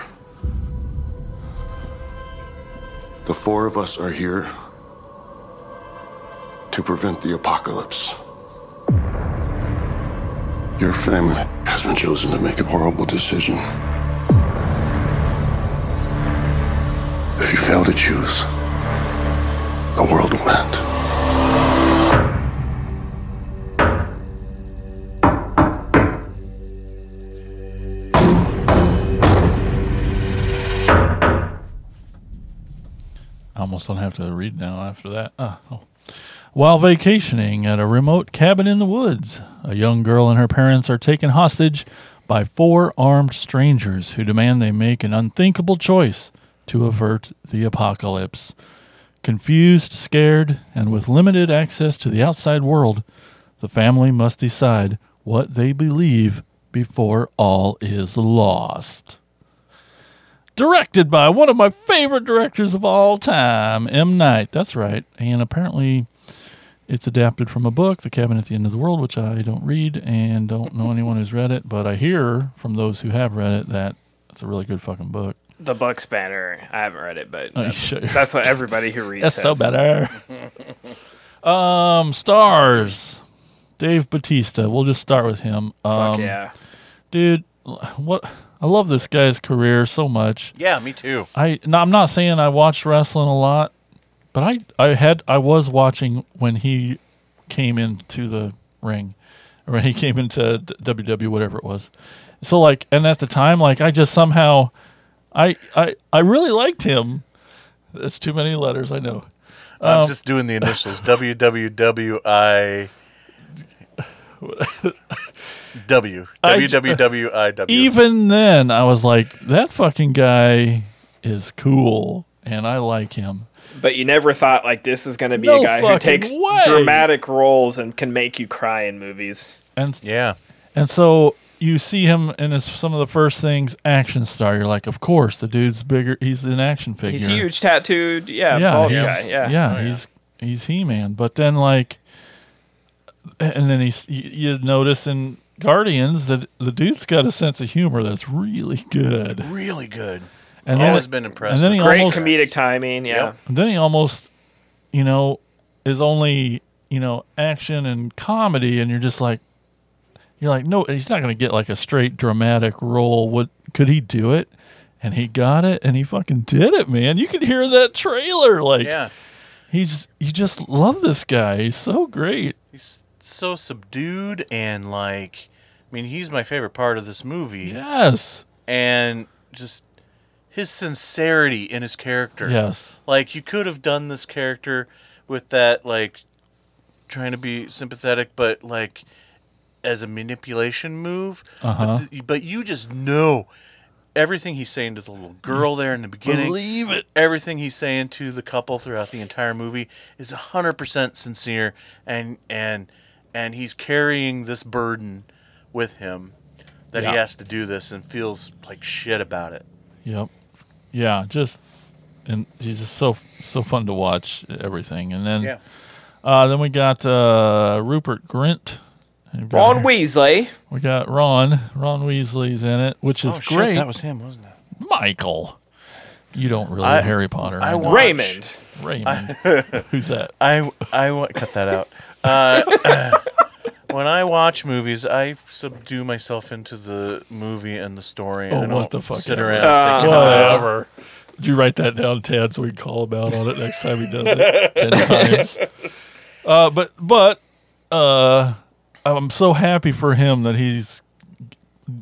The four of us are here to prevent the apocalypse. Your family has been chosen to make a horrible decision. If you fail to choose, the world will end. Almost don't have to read now after that. Ah, oh. While vacationing at a remote cabin in the woods, a young girl and her parents are taken hostage by four armed strangers who demand they make an unthinkable choice to avert the apocalypse. Confused, scared, and with limited access to the outside world, the family must decide what they believe before all is lost. Directed by one of my favorite directors of all time, M. Night. That's right. And apparently, it's adapted from a book, The Cabin at the End of the World, which I don't read and don't know anyone who's read it, but I hear from those who have read it that it's a really good fucking book. The Buck Spanner. I haven't read it, but Oh, that's, should. that's what everybody who reads That's so says. better. um, stars. Dave Batista. We'll just start with him. Um, Fuck yeah. dude. What I love this guy's career so much. Yeah, me too. I no, I'm not saying I watched wrestling a lot, but I I had I was watching when he came into the ring, or when he came into WW whatever it was. So like, and at the time, like I just somehow, I I I really liked him. That's too many letters, I know. I'm Um, just doing the initials. WWWI. W. I- WWWIW. even then, I was like, that fucking guy is cool, and I like him. But you never thought like this is going to be No a guy who fucking takes way. dramatic roles and can make you cry in movies. And yeah, and so you see him in his some of the first things, action star. You're like, of course, the dude's bigger. He's an action figure. He's huge, tattooed, yeah, yeah, bald he's, guy, yeah. yeah, oh, he's he's He Man. But then like, and then he's you, you notice in Guardians that the dude's got a sense of humor that's really good. Really good. And Always then, been impressed And then he Great almost, comedic timing, yeah. and then he almost, you know, is only you know action and comedy, and you're just like, you're like, no, he's not going to get like a straight dramatic role. What could he do it? And he got it, and he fucking did it, man. You could hear that trailer, like, Yeah. he's you just love this guy. He's so great. He's so subdued and like, I mean, he's my favorite part of this movie. Yes. And just his sincerity in his character. Yes. Like you could have done this character with that like trying to be sympathetic, but like as a manipulation move. Uh-huh. But, th- but you just know everything he's saying to the little girl there in the beginning. Believe it. Everything he's saying to the couple throughout the entire movie is hundred percent sincere, and and and he's carrying this burden with him that Yeah. he has to do this and feels like shit about it. Yep. Yeah, just and he's just so so fun to watch everything. And then Yeah. uh then we got uh Rupert Grint. Got- Ron Weasley. We got Ron. Ron Weasley's in it, which is oh, shit, great. that was him, wasn't it? Michael. You don't really I- Harry Potter. I know. watch- Raymond. Raymond. Who's that? I I wa- cut that out. Uh, when I watch movies, I subdue myself into the movie and the story. Oh, I don't what the fuck sit ever. around Uh, thinking about Whatever. Did you write that down, Tad, so we can call him out on it next time he does it ten times? Uh, but but uh, I'm so happy for him that he's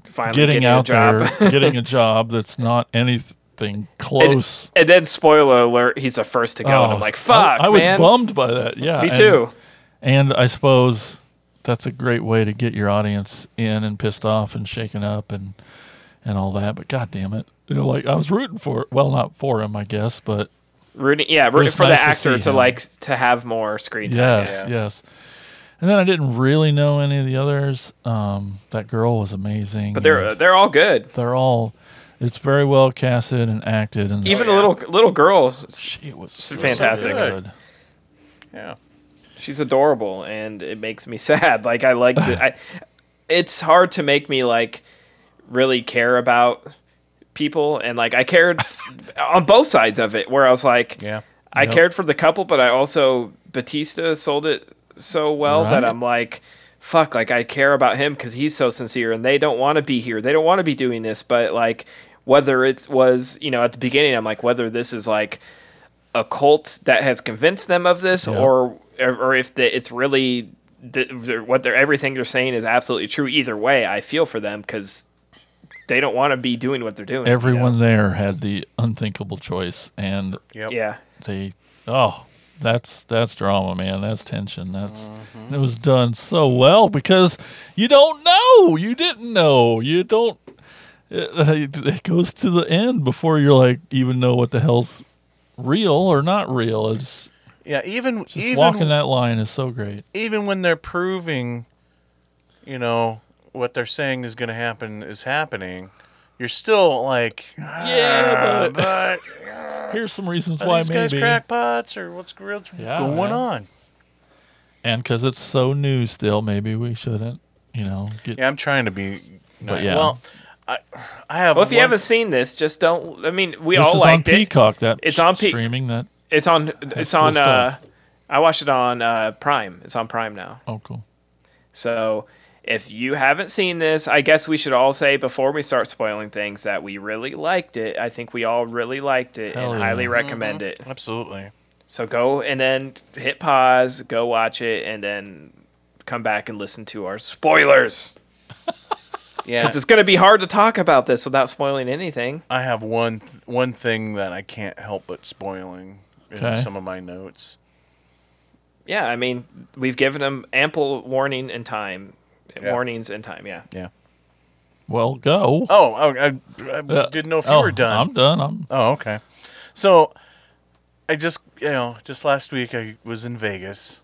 Finally getting, a out job. there, getting a job that's not anything close. And then, spoiler alert, he's the first to go, and Oh, I'm like, I- fuck, I, was man. bummed by that. Yeah, Me and- too. And I suppose that's a great way to get your audience in and pissed off and shaken up and and all that. But god damn it, you know, like I was rooting for it. Well, not for him, I guess, but Rooting, yeah, rooting for nice the actor see to, like to have more screen time. yes, yeah. yes. And then I didn't really know any of the others. Um, that girl was amazing. But they're they're all good. they're all. It's very well casted and acted, and Even the little little girl, she was she's fantastic. good. Yeah. She's adorable, and it makes me sad. Like I like I, it's hard to make me like really care about people, and like I cared on both sides of it. Where I was like, Yeah. I Yep. cared for the couple, but I also Batista sold it so well that I'm like, fuck, like I care about him because he's so sincere, and they don't want to be here. They don't want to be doing this, but like whether it was you know at the beginning, I'm like whether this is like a cult that has convinced them of this, Yeah. or or if the, it's really th- they're- what they're everything they're saying is absolutely true. Either way, I feel for them because they don't want to be doing what they're doing. you know? Everyone there had the unthinkable choice, and Yep. Yeah. they oh that's that's drama man that's tension that's Mm-hmm. it was done so well because you don't know you didn't know you don't it, it goes to the end before you're like even know what the hell's real or not real it's Yeah, even just even walking that line is so great even when they're proving, you know, what they're saying is going to happen is happening, you're still like, Yeah, "Ah, but- here's some reasons are why these guys maybe crackpots or what's real Yeah, going man. on? and because it's so new still maybe we shouldn't you know get Yeah, I'm trying to be. But yeah. Well, I I have. Well, if you haven't seen this, just don't. I mean, we this all is on liked it. peacock that It's on Pe- streaming that It's on. It's cool on. Uh. I watched it on uh, Prime. It's on Prime now. oh cool So if you haven't seen this, I guess we should all say before we start spoiling things that we really liked it. I think we all really liked it Hell and yeah. highly recommend it. absolutely. So go and then hit pause, go watch it, and then come back and listen to our spoilers. Yeah, Because it's going to be hard to talk about this without spoiling anything. I have one one thing that I can't help but spoiling in Okay. some of my notes. Yeah, I mean, we've given them ample warning and time. Yeah. Warnings and time, yeah. Yeah. well go Oh, oh I, I Uh, didn't know if you oh, were done. i'm done i'm Oh, okay. So, I just you know just last week I was in Vegas,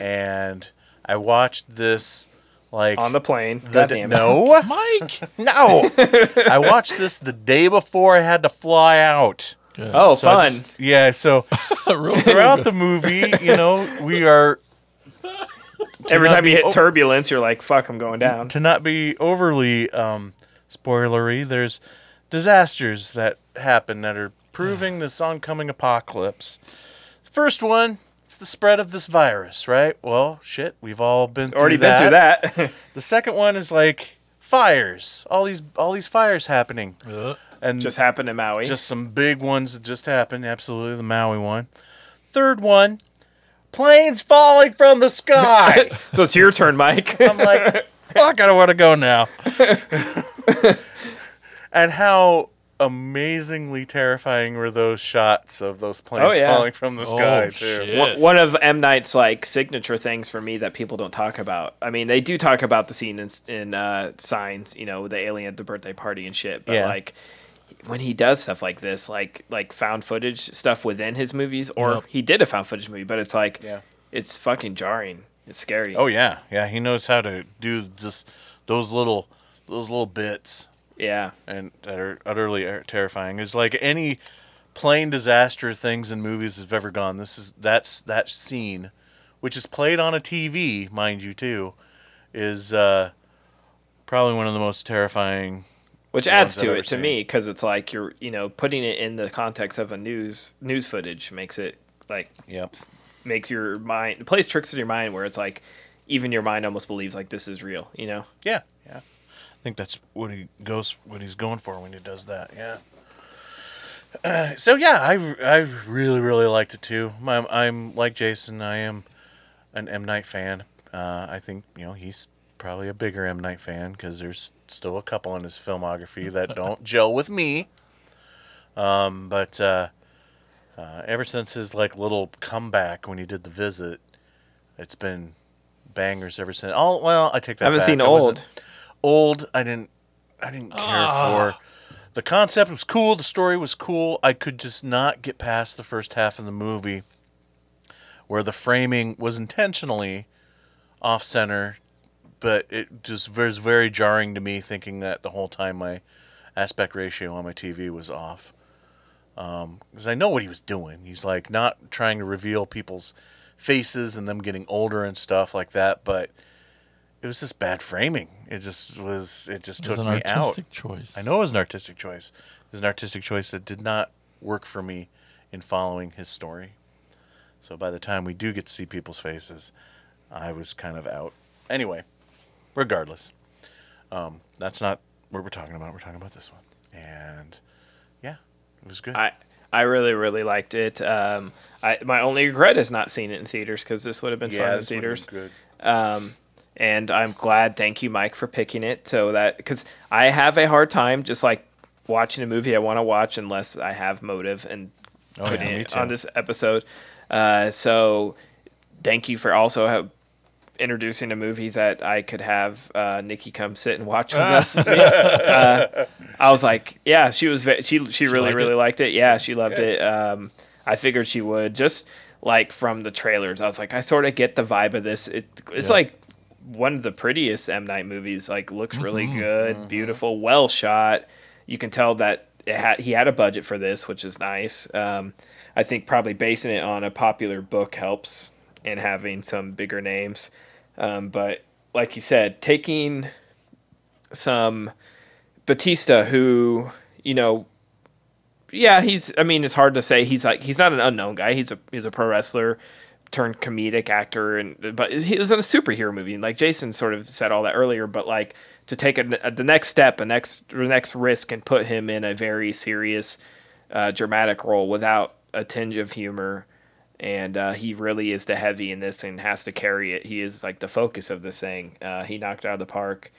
and I watched this like On the plane. the God d- damn it. no mike no I watched this the day before I had to fly out. Good. Oh, So fun. just- yeah, so throughout the movie, you know, we are Every time you hit o- turbulence, you're like, fuck, I'm going down. to not be overly um, spoilery, there's disasters that happen that are proving this oncoming apocalypse. First one, it's the spread of this virus, right? Well, shit, we've all been through Already that. been through that. The second one is like fires, all these all these fires happening, and Just happened in Maui. just some big ones that just happened. Absolutely, the Maui one. Third one, planes falling from the sky. so it's your turn, Mike. I'm like, fuck, I don't want to go now. and how amazingly terrifying were those shots of those planes Oh, yeah. falling from the sky, Oh, too. shit. One- One of M Night's like signature things for me that people don't talk about. I mean, they do talk about the scene in, in uh, Signs, you know, the alien at the birthday party and shit. But Yeah. like when he does stuff like this, like like found footage stuff within his movies, or Yep. he did a found footage movie, but it's like Yeah. it's fucking jarring. It's scary. Oh yeah, yeah. He knows how to do just those little those little bits, yeah. and that are utterly er- terrifying. It's like any plain disaster things in movies have ever gone. This is that's that scene, which is played on a TV, mind you, too, is uh, probably one of the most terrifying. Which adds to it to me because it's like you're you know putting it in the context of a news news footage makes it like Yep. makes your mind plays tricks in your mind where it's like even your mind almost believes like this is real you know Yeah, yeah. I think that's what he goes, what he's going for when he does that. Yeah. Uh, so yeah, I, I really really liked it too. I'm, I'm like Jason. I am an M Night fan. Uh, I think you know he's probably a bigger M Night fan because there's still a couple in his filmography that don't gel with me. Um, but uh, uh, ever since his like little comeback when he did the visit, it's been bangers ever since. Oh well, I take that. I haven't back. seen I Old. Old, I didn't. I didn't care for. The concept was cool. The story was cool. I could just not get past the first half of the movie, where the framing was intentionally off center, but it just was very jarring to me, thinking that the whole time my aspect ratio on my TV was off. Um, because I know what he was doing. He's like not trying to reveal people's faces and them getting older and stuff like that, but it was just bad framing. It just was. It just It was took an me out. artistic choice. I know it was an artistic choice. It was an artistic choice that did not work for me in following his story. So by the time we do get to see people's faces, I was kind of out. Anyway, regardless, um, that's not what we're talking about. We're talking about this one, and yeah, it was good. i i really really liked it um i my only regret is not seeing it in theaters because this would have been yeah, fun in this would've been theaters good. um and i'm glad thank you mike for picking it so that because i have a hard time just like watching a movie i want to watch unless i have motive and Oh, putting yeah, it on this episode. Uh, so thank you for also have introducing a movie that I could have uh, Nikki come sit and watch with us. uh, I was like, yeah, she was ve- she she really liked really it? liked it. Yeah, she loved it. Um, I figured she would just like from the trailers. I was like, I sort of get the vibe of this. It, it's Yeah. like one of the prettiest M Night movies. Like looks really Mhm. good, beautiful, well shot. You can tell that had, he had a budget for this, which is nice. Um, I think probably basing it on a popular book helps and having some bigger names. Um, but like you said, taking some Batista, who you know, yeah, he's. I mean, it's hard to say. He's like he's not an unknown guy. He's a he's a pro wrestler turned comedic actor, and but he was in a superhero movie. Like Jason sort of said all that earlier, but like to take a, the next step, a next the next risk, and put him in a very serious, uh, dramatic role without a tinge of humor. And uh, he really is the heavy in this and has to carry it. He is like the focus of this thing. Uh, he knocked out of the park.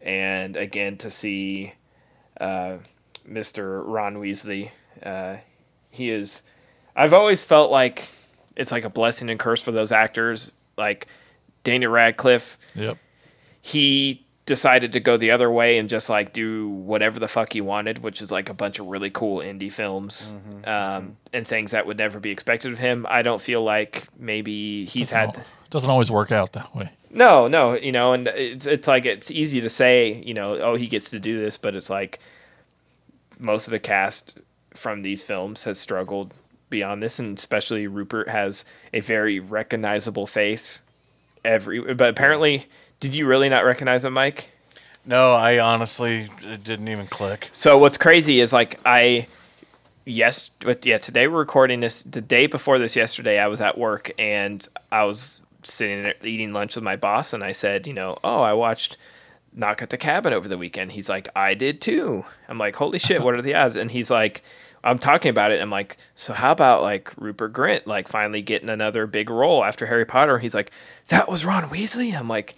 And again, to see uh, Mr. Ron Weasley, uh, he is. I've always felt like it's like a blessing and curse for those actors. Like Daniel Radcliffe, Yep. he decided to go the other way and just like do whatever the fuck he wanted, which is like a bunch of really cool indie films um, and things that would never be expected of him. I don't feel like maybe he's Doesn't had. al- doesn't always work out that way. No, no, you know, and it's it's like it's easy to say, you know, oh, he gets to do this, but it's like most of the cast from these films has struggled beyond this, and especially Rupert has a very recognizable face. Every, but apparently, did you really not recognize him, Mike? No, I honestly it didn't even click. So what's crazy is like I yes but yeah today we're recording this the day before this yesterday I was at work and I was sitting there eating lunch with my boss and I said you know oh I watched Knock at the Cabin over the weekend he's like I did too I'm like holy shit what are the odds and he's like I'm talking about it I'm like so how about like Rupert Grint like finally getting another big role after Harry Potter? He's like that was Ron Weasley? I'm like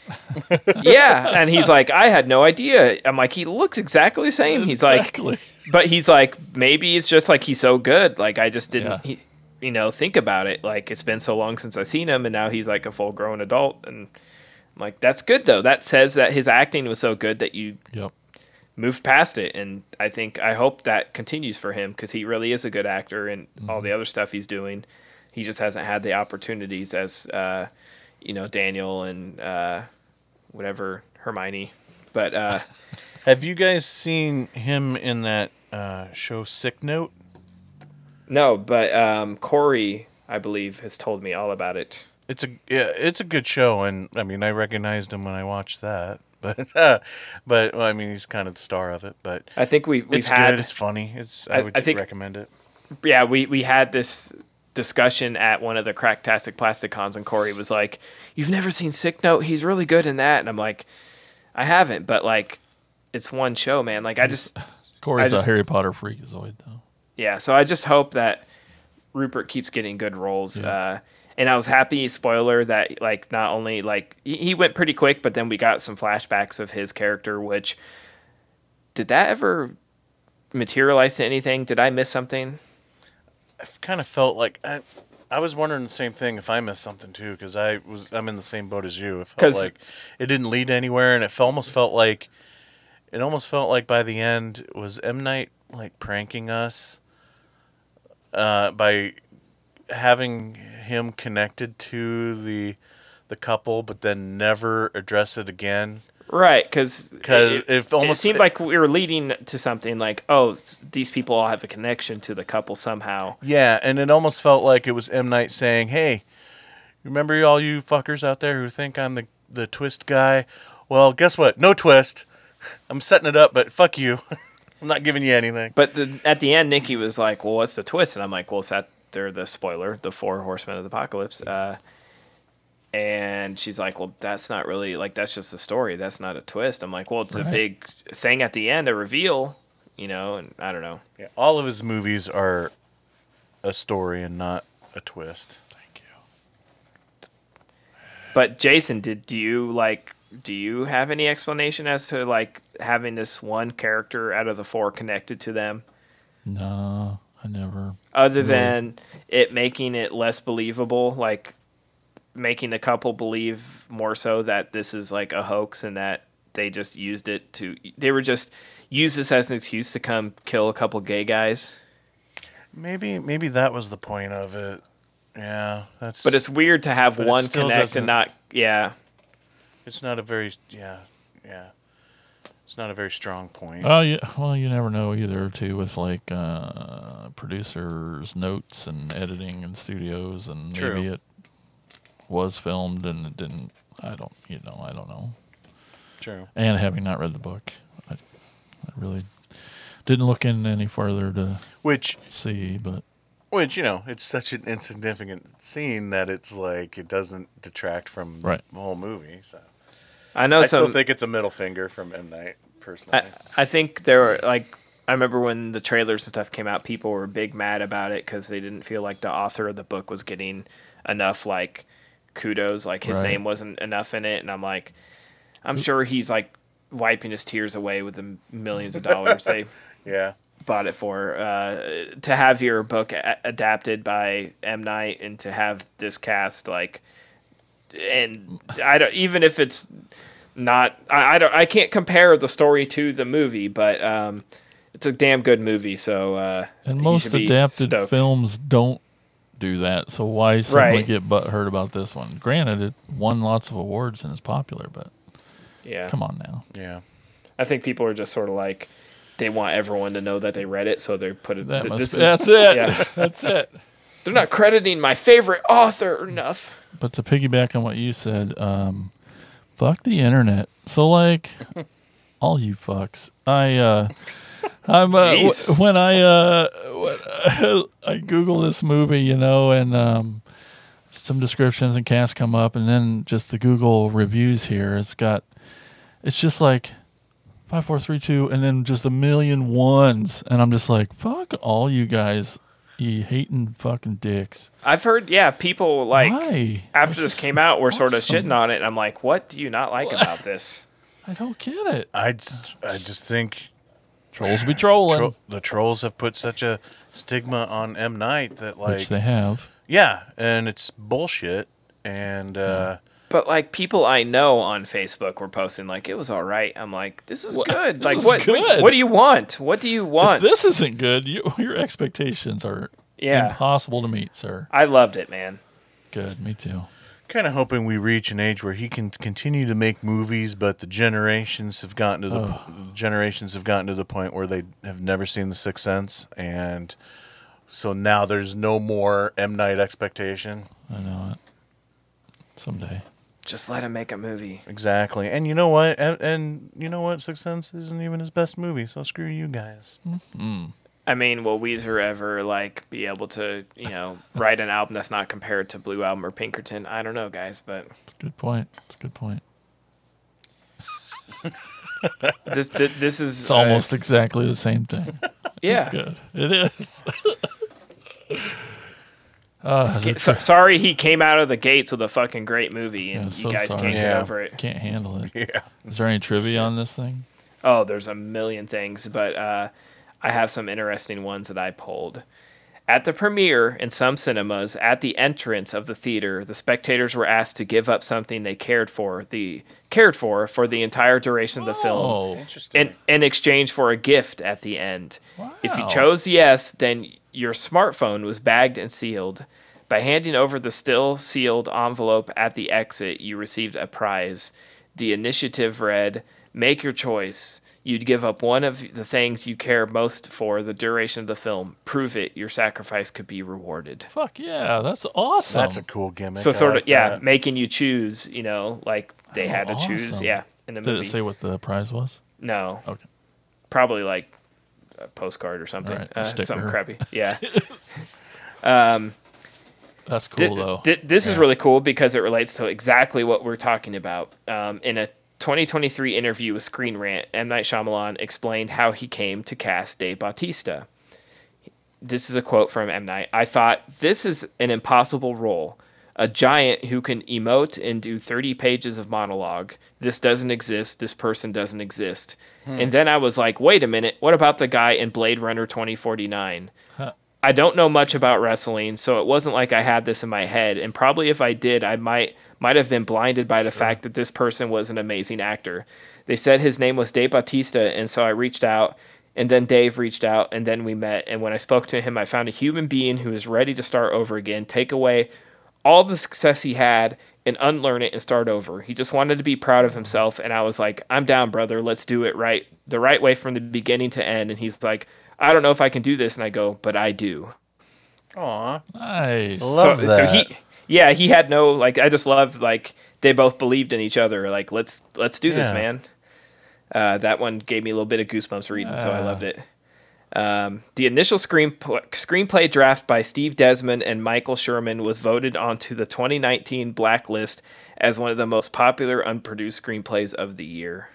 yeah. And he's like i had no idea. I'm like he looks exactly the same. He's Exactly. like but he's like maybe it's just like he's so good. Like i just didn't Yeah. he, you know think about it. Like it's been so long since i've seen him and now he's like a full grown adult. And i'm like that's good though. That says that his acting was so good that you Yep. Moved past it and i think i hope that continues for him because he really is a good actor and all the other stuff he's doing he just hasn't had the opportunities as uh, you know daniel and uh, whatever hermione but uh, Have you guys seen him in that uh, show Sick Note? no but um, corey i believe has told me all about it It's a yeah, it's a good show, and I mean I recognized him when I watched that. But uh, but well, I mean he's kind of the star of it. But I think we- we've it's had- good. It's funny. It's I, I- would I think- recommend it. yeah, we, we had this discussion at one of the Cracktastic Plastic Cons, and Corey was like, "You've never seen Sick Note? He's really good in that." And I'm like, "I haven't, but like, it's one show, man. Like, I just, Corey's I just- a Harry Potter freakazoid, though. yeah. So I just hope that Rupert keeps getting good roles. Uh, and I was happy, spoiler, that like not only like he, he went pretty quick, but then we got some flashbacks of his character. Which did that ever materialize to anything? Did I miss something? I kind of felt like I, I was wondering the same thing if I missed something too, because I was I'm in the same boat as you. It felt like it didn't lead anywhere, and it fe- almost felt like it almost felt like by the end was M Night like pranking us uh, by having him connected to the the couple, but then never address it again. Right, because because it, if almost- it seemed like we were leading to something like, oh, these people all have a connection to the couple somehow. Yeah, and it almost felt like it was M Night saying, "Hey, remember all you fuckers out there who think I'm the the twist guy? Well, guess what? No twist. I'm setting it up, but fuck you. I'm not giving you anything." But the, at the end, Nikki was like, well, what's the twist? And I'm like, well, it's that they're the spoiler, the four horsemen of the apocalypse. Uh, and she's like, well, that's not really like that's just a story. That's not a twist. I'm like, well, it's a big thing at the end, a reveal, you know. And I don't know. Yeah, all of his movies are a story and not a twist. Thank you. But Jason, did do you like? Do you have any explanation as to like having this one character out of the four connected to them? No, I never. other really- than it making it less believable, like making the couple believe more so that this is like a hoax and that they just used it to they were just use this as an excuse to come kill a couple gay guys. Maybe maybe that was the point of it. Yeah, that's. But it's weird to have one connect doesn't- and not yeah. It's not a very yeah yeah. It's not a very strong point. Oh yeah, well you never know either too with like uh, producers' notes and editing and studios and True. maybe it was filmed and it didn't. I don't you know I don't know. True. And having not read the book, I, I really didn't look in any further to Which see, but Which you know, it's such an insignificant scene that it's like it doesn't detract from Right. the whole movie. So I know I still think it's a middle finger from M Night personally. I, I think there were like I remember when the trailers and stuff came out, people were big mad about it because they didn't feel like the author of the book was getting enough like kudos, like his Right. name wasn't enough in it, and I'm like, I'm sure he's like wiping his tears away with the millions of dollars they yeah bought it for. Uh, to have your book a- adapted by M Night and to have this cast like, and I don't even if it's not I, I don't I can't compare the story to the movie, but um, it's a damn good movie. So uh, and he most should be adapted stoked. films don't do that. So why suddenly Right. get butthurt about this one? Granted, it won lots of awards and is popular, but Yeah, come on now. Yeah. I think people are just sort of like they want everyone to know that they read it, so they put it. That th- must this be- that's it. Yeah. That's it. They're not crediting my favorite author enough. But to piggyback on what you said, um, fuck the internet. So like, all you fucks, I uh, I'm uh, w- when I uh, when I Google this movie, you know, and um, some descriptions and casts come up, and then just the Google reviews here. It's got, it's just like five, four, three, two, and then just a million ones, and I'm just like, fuck all you guys, you hating fucking dicks. I've heard, yeah, people like Why? after This this came out were sort of shitting on it, and I'm like, what do you not like about this? I don't get it. I just, I just think Trolls be trolling. Tro- the trolls have put such a stigma on M Night that like Which they have. Yeah, and it's bullshit. And uh, But like people I know on Facebook were posting like it was all right. I'm like, this is What? good. This like is what? good. What do you want? What do you If want? this isn't good, you, your expectations are Yeah. impossible to meet, sir. I loved it, man. Good, me too. kind of hoping we reach an age where he can continue to make movies, but the generations have gotten to the Oh. generations have gotten to the point where they have never seen The Sixth Sense, and so now there's no more M Night expectation. I know it. Someday. Just let him make a movie. Exactly, and you know what? And, and you know what? Sixth Sense isn't even his best movie, so screw you guys. Mm. I mean, will Weezer ever like be able to, you know, write an album that's not compared to Blue Album or Pinkerton? I don't know, guys, but It's a good point. It's a good point. this thi- this is It's uh, almost exactly the same thing. Yeah. It's good. It is. Uh, so- sorry, he came out of the gates with a fucking great movie, and Yeah, you guys sorry. can't get over it. Can't handle it. Yeah. Is there any trivia on this thing? Oh, there's a million things, but uh, I have some interesting ones that I pulled. At the premiere in some cinemas, at the entrance of the theater, the spectators were asked to give up something they cared for the cared for for the entire duration of the Oh, film, interesting. in, in exchange for a gift at the end. If you chose yes, then your smartphone was bagged and sealed. By handing over the still sealed envelope at the exit, you received a prize. The initiative read Make your choice. You'd give up one of the things you care most for the duration of the film. Prove it. Your sacrifice could be rewarded. Fuck yeah, that's awesome. That's a cool gimmick. So, I sort like of, yeah, that. making you choose, you know, like they Oh, had to choose. Yeah, in the Did movie. it say what the prize was? No. Okay. Probably like a postcard or something. Alright, uh, something crappy. Yeah. um, That's cool though. thi- this is really cool because it relates to exactly what we're talking about. Um, in a 2023 interview with Screen Rant, M. Night Shyamalan explained how he came to cast Dave Bautista. This is a quote from M. Night. I thought, this is an impossible role. A giant who can emote and do 30 pages of monologue. This doesn't exist. This person doesn't exist. Hmm. And then I was like, wait a minute. What about the guy in Blade Runner 2049? Huh. I don't know much about wrestling, so it wasn't like I had this in my head. And probably if I did, I might might have been blinded by the fact that this person was an amazing actor. They said his name was Dave Bautista, and so I reached out, and then Dave reached out, and then we met. And when I spoke to him, I found a human being who is ready to start over again, take away all the success he had, and unlearn it and start over. He just wanted to be proud of himself, and I was like, "I'm down, brother. Let's do it right, the right way from the beginning to end." And he's like, "I don't know if I can do this," and I go, "But I do." Aw. Nice. Love so, that. so he yeah he had no like i just love like they both believed in each other like let's let's do this man uh, that one gave me a little bit of goosebumps reading so i loved it um, the initial screen screenplay draft by Steve Desmond and Michael Sherman was voted onto the 2019 Blacklist as one of the most popular unproduced screenplays of the year.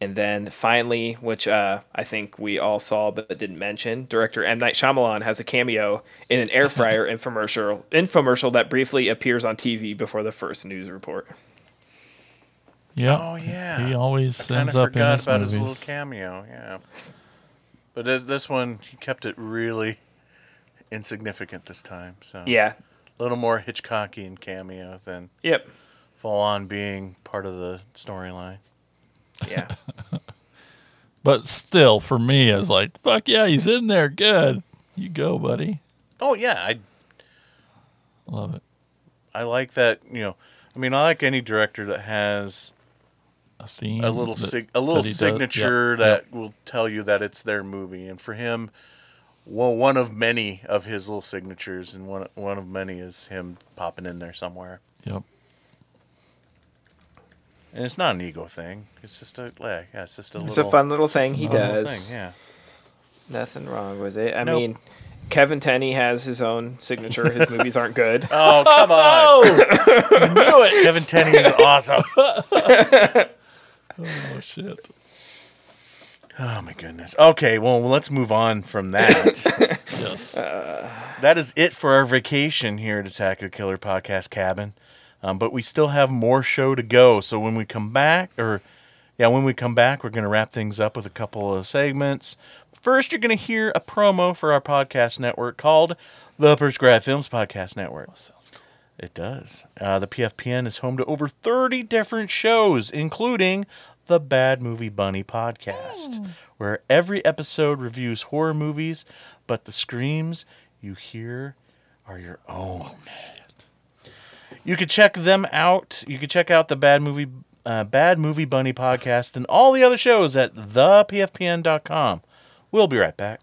And then finally, which uh, I think we all saw but didn't mention, director M Night Shyamalan has a cameo in an air fryer infomercial infomercial that briefly appears on TV before the first news report. Yeah. Oh yeah. He always I kind ends of up in forgot his about movies. his little cameo. Yeah. But this, this one, he kept it really insignificant this time. So Yeah. a little more Hitchcockian cameo than Yep. full on being part of the storyline. Yeah. But still, for me, it's like, fuck yeah, he's in there. Good. You go, buddy. Oh yeah, I Love it. I like that. You know, I mean, I like any director that has A theme. a little that- sig- a little that does- signature yep, that yep. will tell you that it's their movie. And for him, well, one of many of his little signatures, and one one of many is him popping in there somewhere. Yep. And it's not an ego thing. It's just a yeah, yeah it's just a It's little a fun little thing he a fun little does. thing, yeah. Nothing wrong with it. I Nope. mean, Kevin Tenney has his own signature. His movies aren't good. Oh come on! Oh! knew it. Kevin Tenney is awesome. Oh shit. Oh my goodness. Okay, well let's move on from that. Yes. that is it for our vacation here at Attack of the Killer Podcast Cabin. Um, but we still have more show to go. So when we come back, or yeah, when we come back, we're going to wrap things up with a couple of segments. First, you're going to hear a promo for our podcast network called the Prescribed Films Podcast Network. It does. Uh, the PFPN is home to over 30 different shows, including the Bad Movie Bunny podcast, where every episode reviews horror movies, but the screams you hear are your own. You could check them out. You could check out the Bad Movie uh, Bad Movie Bunny podcast and all the other shows at thepfpn.com. We'll be right back.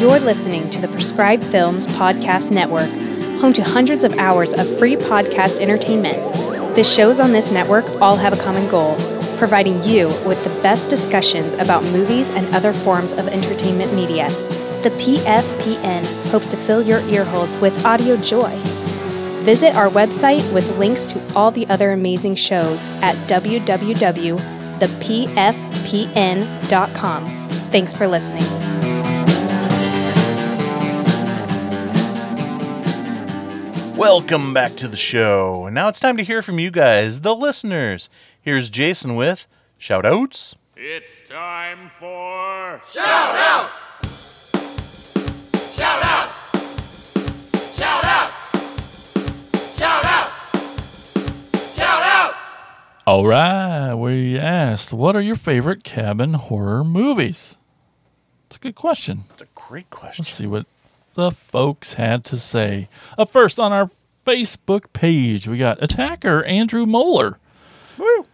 You're listening to the Prescribed Films Podcast Network, home to hundreds of hours of free podcast entertainment. The shows on this network all have a common goal providing you with the best discussions about movies and other forms of entertainment media. The PFPN hopes to fill your earholes with audio joy. Visit our website with links to all the other amazing shows at www.thepfpn.com. Thanks for listening. Welcome back to the show. And now it's time to hear from you guys, the listeners. Here's Jason with shout outs. It's time for Shout outs! Shout outs! Shout outs! Shout outs! Shout outs! All right. We asked, what are your favorite cabin horror movies? It's a good question. It's a great question. Let's see what the folks had to say. Up first on our Facebook page, we got attacker Andrew Moeller. Woo.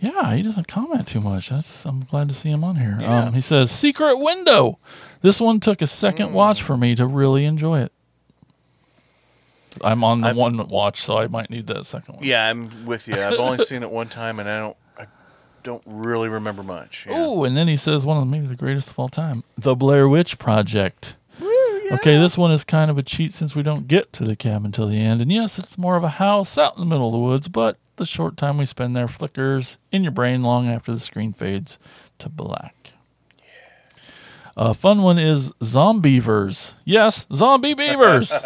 Yeah, he doesn't comment too much. That's I'm glad to see him on here. Yeah. Um, he says Secret Window. This one took a second Mm. watch for me to really enjoy it. I'm on the I've- one watch, so I might need that second one. Yeah, I'm with you. I've only seen it one time, and I don't, I don't really remember much. Yeah. Ooh, and then he says one of the, maybe the greatest of all time, The Blair Witch Project. Okay, this one is kind of a cheat since we don't get to the cabin till the end. And yes, it's more of a house out in the middle of the woods, but the short time we spend there flickers in your brain long after the screen fades to black. Yeah. A fun one is Zombievers. Yes, Zombie Beavers.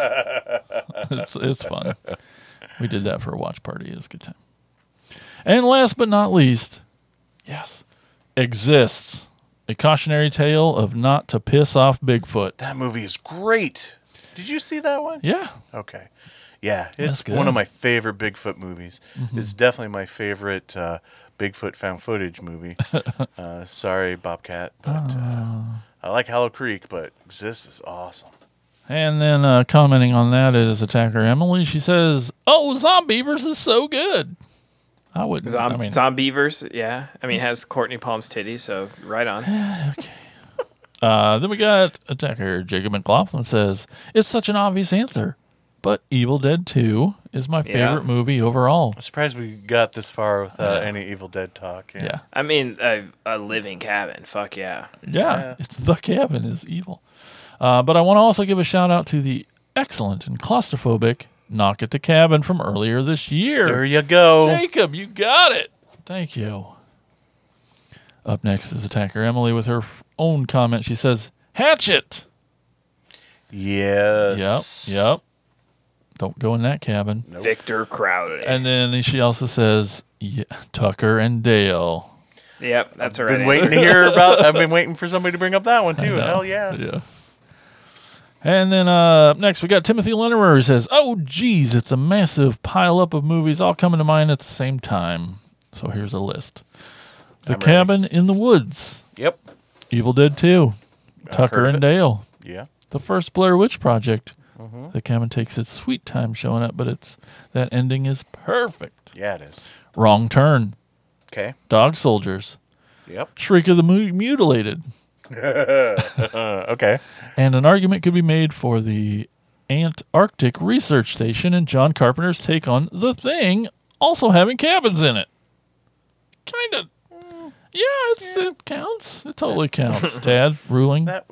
it's it's fun. We did that for a watch party. It was a good time. And last but not least, yes, exists a cautionary tale of not to piss off Bigfoot. That movie is great. Did you see that one? Yeah. Okay. Yeah, it's one of my favorite Bigfoot movies. Mhm. It's definitely my favorite uh, Bigfoot found footage movie. uh, sorry, Bobcat, but uh, Ah. I like Willow Creek, but Exist is awesome. And then uh, commenting on that is attacker Emily. She says, "Oh, Zombievers is so good." I wouldn't. Zom- I mean, Zombievers, yeah. I mean, it has Cortney Palm's titty, so right on. Uh, then we got attacker Jacob McLaughlin says it's such an obvious answer, but Evil Dead Two is my Yeah. favorite movie overall. I'm surprised we got this far without any Evil Dead talk. Yeah. Yeah. I mean, a, a living cabin. Fuck yeah. Yeah, it's the cabin is evil. Uh, but I want to also give a shout out to the excellent and claustrophobic Knock at the Cabin from earlier this year. There you go. Jacob, you got it. Thank you. Up next is attacker Emily with her own comment. She says, "Hatchet." Yes. Yep. Yep. Don't go in that cabin. Victor Crowley. And then she also says, yeah, Tucker and Dale. Yep, that's I've already. been waiting to hear about. I've been waiting for somebody to bring up that one too. Hell yeah. Yeah. And then uh, up next, we got Timothy Lennerer who says, Oh, geez, it's a massive pile up of movies all coming to mind at the same time. So here's a list The I'm ready. Cabin in the Woods. Yep. Evil Dead 2. Tucker and. Dale. Yeah. The first Blair Witch Project. Mhm. The cabin takes its sweet time showing up, but it's that ending is perfect. Yeah, it is. Wrong Turn. Okay. Dog Soldiers. Yep. Shriek of the Mu- Mutilated. okay. And an argument could be made for the Antarctic Research Station and John Carpenter's take on The Thing also having cabins in it. Kind of. Yeah, it's, it counts. It totally counts. Tad, ruling. That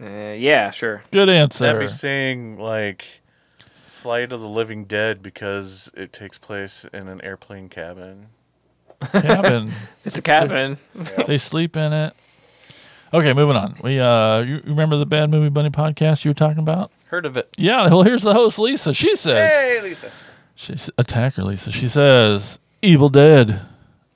Uh, yeah, sure. Good answer. That'd be saying like Flight of the Living Dead because it takes place in an airplane cabin. cabin. It's a cabin. They sleep in it. Okay, moving on. We uh, you remember the Bad Movie Bunny podcast you were talking about? Heard of it? Yeah. Well, here's the host, Lisa. She says, Hey, Lisa. She's attacker Lisa. She says Evil Dead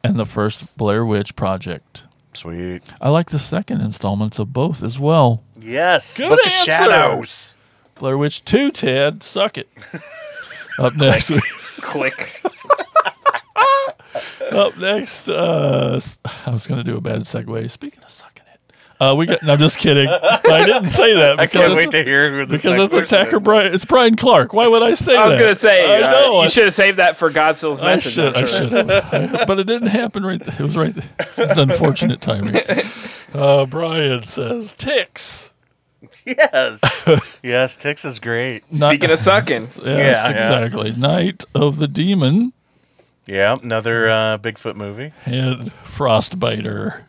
and the first Blair Witch Project. Sweet. I like the second installments of both as well. Yes. Good Book of answer. Shadows. Blair Witch 2, Ted. Suck it. Up next. Click. up next. Uh, I was going to do a bad segue. Speaking of. Uh, we got. No, I'm just kidding. I didn't say that I because can't it's- wait to hear who this because next it's person attacker is. Brian. It's Brian Clark. Why would I say that? I was gonna say I uh, know. I you should have saved that for Godzilla's I message. should, I'm I sure. should have. but it didn't happen right. It was right. It's unfortunate timing. Uh, Brian says ticks. Yes. yes, Ticks is great. Speaking of sucking. Yes, Yeah, yeah. exactly. Night of the Demon Yeah, another uh, Bigfoot movie. and Frostbiter.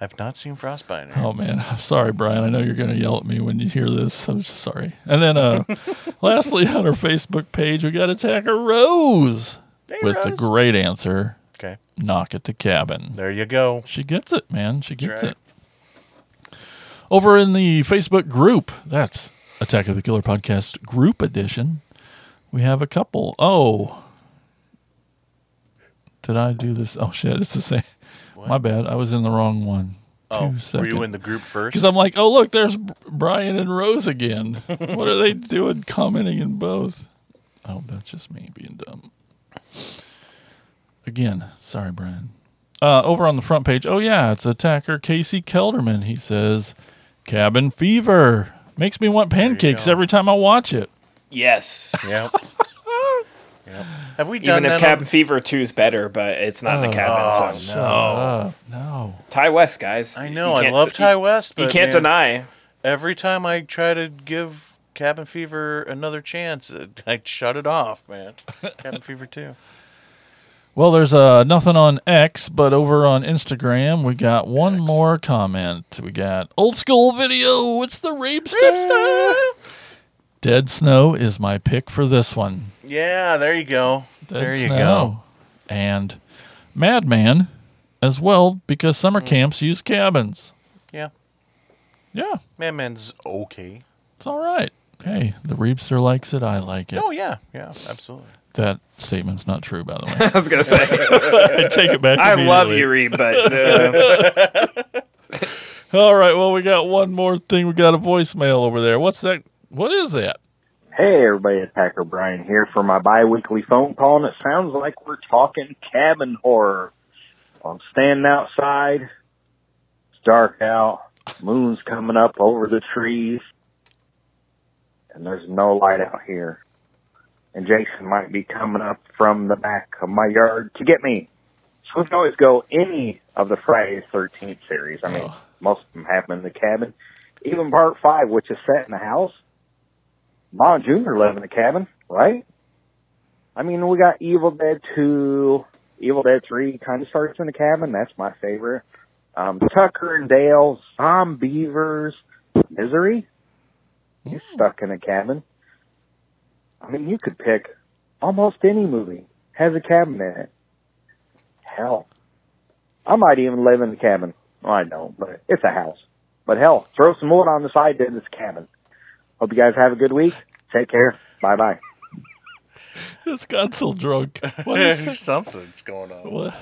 I've not seen Frostbite. Oh man, I'm sorry, Brian. I know you're gonna yell at me when you hear this. I'm just sorry. And then, uh, lastly, on our Facebook page, we got Attacker Rose with the great answer. Okay. Knock at the cabin. There you go. She gets it, man. She gets right. it. Over in the Facebook group, that's Attack of the Killer Podcast Group Edition. We have a couple. Oh, did I do this? Oh shit, it's the same. My bad. I was in the wrong one. Oh, Two were you in the group first? Because I'm like, oh look, there's Brian and Rose again. what are they doing? Commenting in both. Oh, that's just me being dumb. Again, sorry, Brian. Uh, over on the front page, oh yeah, it's attacker Casey Kelderman. He says, "Cabin fever makes me want pancakes go. every time I watch it." Yes. Yep. yep. Have we done Even if? Cabin on- Fever 2 is better, but it's not in Oh, the cabin. oh, so no. No. Ti West, guys. I know. I can't- love Ti you- West, but You can't man, deny. Every time I try to give Cabin Fever another chance, I shut it off, man. Cabin Fever 2. Well, there's uh, nothing on X, but over on Instagram, we got one more comment. We got old school video. It's the Reapster. Dead Snow is my pick for this one. Yeah, there you go. Dead there you Snow. go. And Madman as well, because summer camps use cabins. Yeah. Yeah, Madman's okay. it's all right. Hey, the Reapster likes it. I like it. Oh, yeah. Yeah, absolutely. That statement's not true, by the way. I was gonna say. I take it back. I love you, Reed, but uh, All right. Well, we got one more thing. We got a voicemail over there. What's that? What is that? Hey, everybody, it's Hacker Brian here for my bi-weekly phone call, and it sounds like we're talking cabin horror. I'm standing outside. It's dark out. Moon's coming up over the trees, and there's no light out here. And Jason might be coming up from the back of my yard to get me. So we can always go any of the Friday the 13th series. I mean, oh. most of them happen in the cabin. Even part five, which is set in the house. Mom Jr. live in the cabin, right? I mean, we got Evil Dead 2, Evil Dead 3 kind of starts in the cabin. That's my favorite. Um, Tucker and Dale, Zombievers, Misery. He's stuck in a cabin. I mean, you could pick almost any movie has a cabin in it. Hell, I might even live in the cabin. Well, I don't, but it's a house. But hell, throw some wood on the side to this cabin. Hope you guys have a good week. Take care. Bye bye. This got so drunk. What is it? Something's going on. What?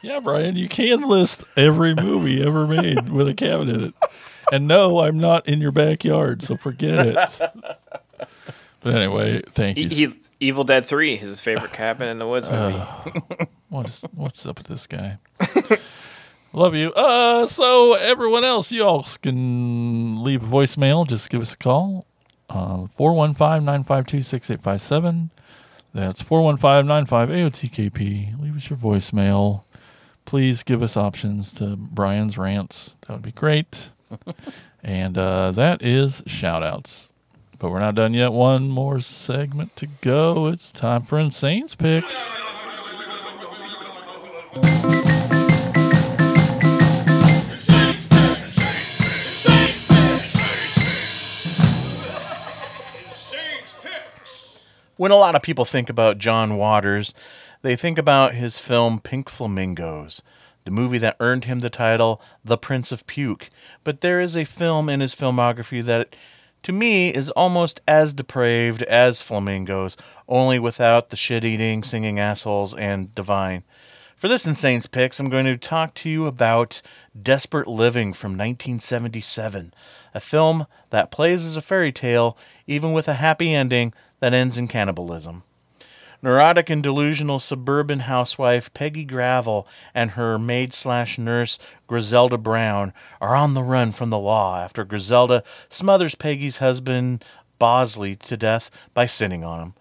Yeah, Brian, you can list every movie ever made with a cabin in it. And no, I'm not in your backyard, so forget it. But anyway, thank he, you. he, Evil Dead Three is his favorite cabin in the woods movie. Uh, what is what's up with this guy? Love you. Uh, so everyone else, you all can leave a voicemail. Just give us a call. Uh, 415-952-6857. That's 415-95-AOTKP. Leave us your voicemail. Please give us options to Brian's rants. That would be great. and uh, that is shout outs. But we're not done yet. One more segment to go. It's time for Insane's Picks. When a lot of people think about John Waters, they think about his film Pink Flamingos, the movie that earned him the title The Prince of Puke. But there is a film in his filmography that, to me, is almost as depraved as Flamingos, only without the shit eating, singing assholes, and divine. For this Insane's Picks, I'm going to talk to you about Desperate Living from 1977, a film that plays as a fairy tale, even with a happy ending that ends in cannibalism. Neurotic and delusional suburban housewife Peggy Gravel and her maid slash nurse Griselda Brown are on the run from the law after Griselda smothers Peggy's husband Bosley to death by sitting on him.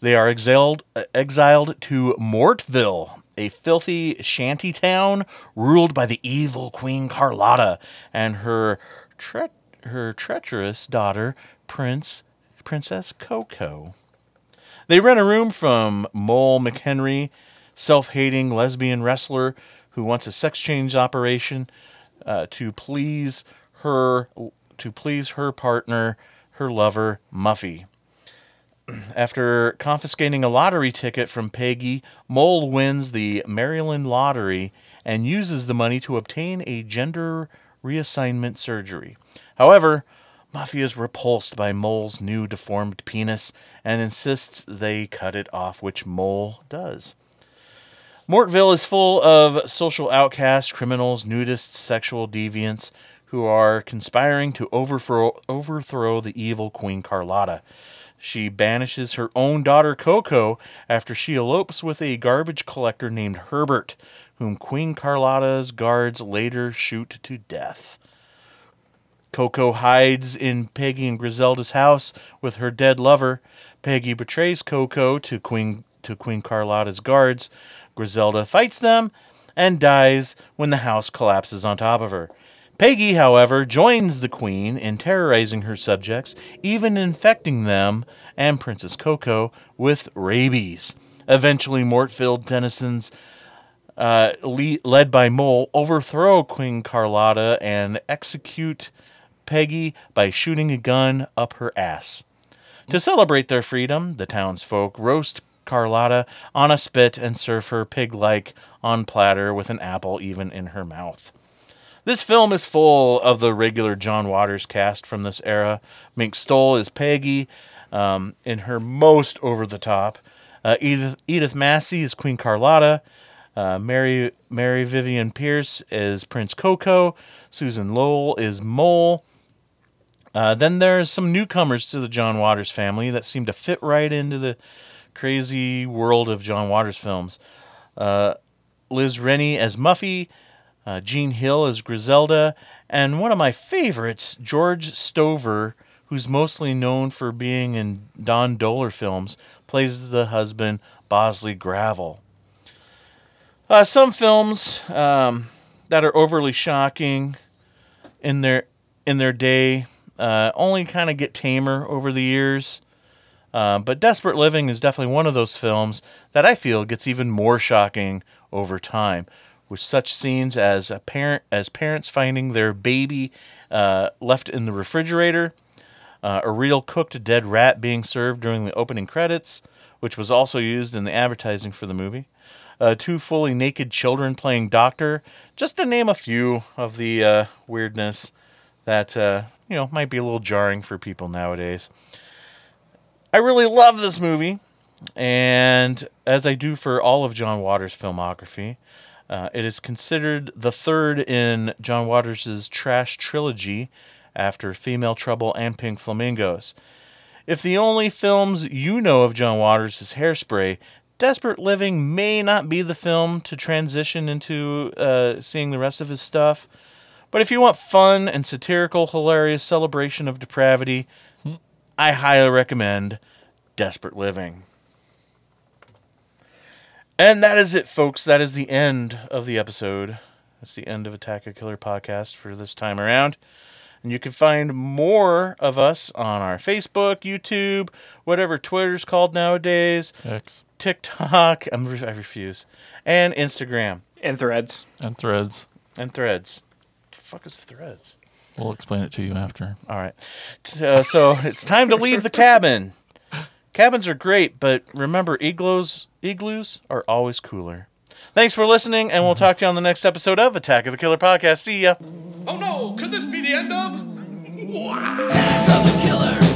They are exiled, exiled to Mortville, a filthy shanty town ruled by the evil Queen Carlotta and her tre- her treacherous daughter, Prince Princess Coco. They rent a room from Mole McHenry, self-hating lesbian wrestler who wants a sex change operation uh, to please her to please her partner, her lover Muffy. After confiscating a lottery ticket from Peggy, Mole wins the Maryland lottery and uses the money to obtain a gender reassignment surgery. However, Muffy is repulsed by Mole's new deformed penis and insists they cut it off, which Mole does. Mortville is full of social outcasts, criminals, nudists, sexual deviants who are conspiring to overthrow, overthrow the evil Queen Carlotta. She banishes her own daughter Coco after she elopes with a garbage collector named Herbert, whom Queen Carlotta's guards later shoot to death. Coco hides in Peggy and Griselda's house with her dead lover. Peggy betrays Coco to Queen to Queen Carlotta's guards. Griselda fights them and dies when the house collapses on top of her. Peggy, however, joins the queen in terrorizing her subjects, even infecting them and Princess Coco with rabies. Eventually, Mortville denizens, uh, le- led by Mole, overthrow Queen Carlotta and execute Peggy by shooting a gun up her ass. To celebrate their freedom, the townsfolk roast Carlotta on a spit and serve her pig like on platter with an apple even in her mouth. This film is full of the regular John Waters cast from this era. Mink Stole is Peggy um, in her most over the top Uh, Edith, Edith Massey is Queen Carlotta. Uh, Mary Mary Vivian Pearce is Prince Coco. Susan Lowe is Mole. Uh, then there's some newcomers to the John Waters family that seem to fit right into the crazy world of John Waters films. Uh, Liz Renay as Muffy, uh, Jean Hill as Griselda, and one of my favorites, George Stover, who's mostly known for being in Don Dohler films, plays the husband Bosley Gravel. Uh, some films um, that are overly shocking in their in their day uh, only kind of get tamer over the years. Uh, but Desperate Living is definitely one of those films that I feel gets even more shocking over time, with such scenes as a parent as parents finding their baby uh, left in the refrigerator, uh, a real cooked dead rat being served during the opening credits, which was also used in the advertising for the movie. Uh, two fully naked children playing doctor, just to name a few of the uh, weirdness that uh, you know might be a little jarring for people nowadays. I really love this movie, and as I do for all of John Waters' filmography, uh, it is considered the third in John Waters' trash trilogy after Female Trouble and Pink Flamingos. If the only films you know of John Waters is Hairspray, Desperate Living may not be the film to transition into uh, seeing the rest of his stuff. But if you want fun and satirical, hilarious celebration of depravity, I highly recommend Desperate Living. And that is it, folks. That is the end of the episode. That's the end of Attack a Killer podcast for this time around. And you can find more of us on our Facebook, YouTube, whatever Twitter's called nowadays, X. TikTok. I'm, I refuse, and Instagram And threads. And threads. and Threads. The fuck is Threads? We'll explain it to you after. All right. Uh, so it's time to leave the cabin. Cabins are great, but remember, igloos igloos are always cooler. Thanks for listening, and we'll talk to you on the next episode of Attack of the Killer podcast. See ya. Oh no, could this be the end of? Attack of the Killer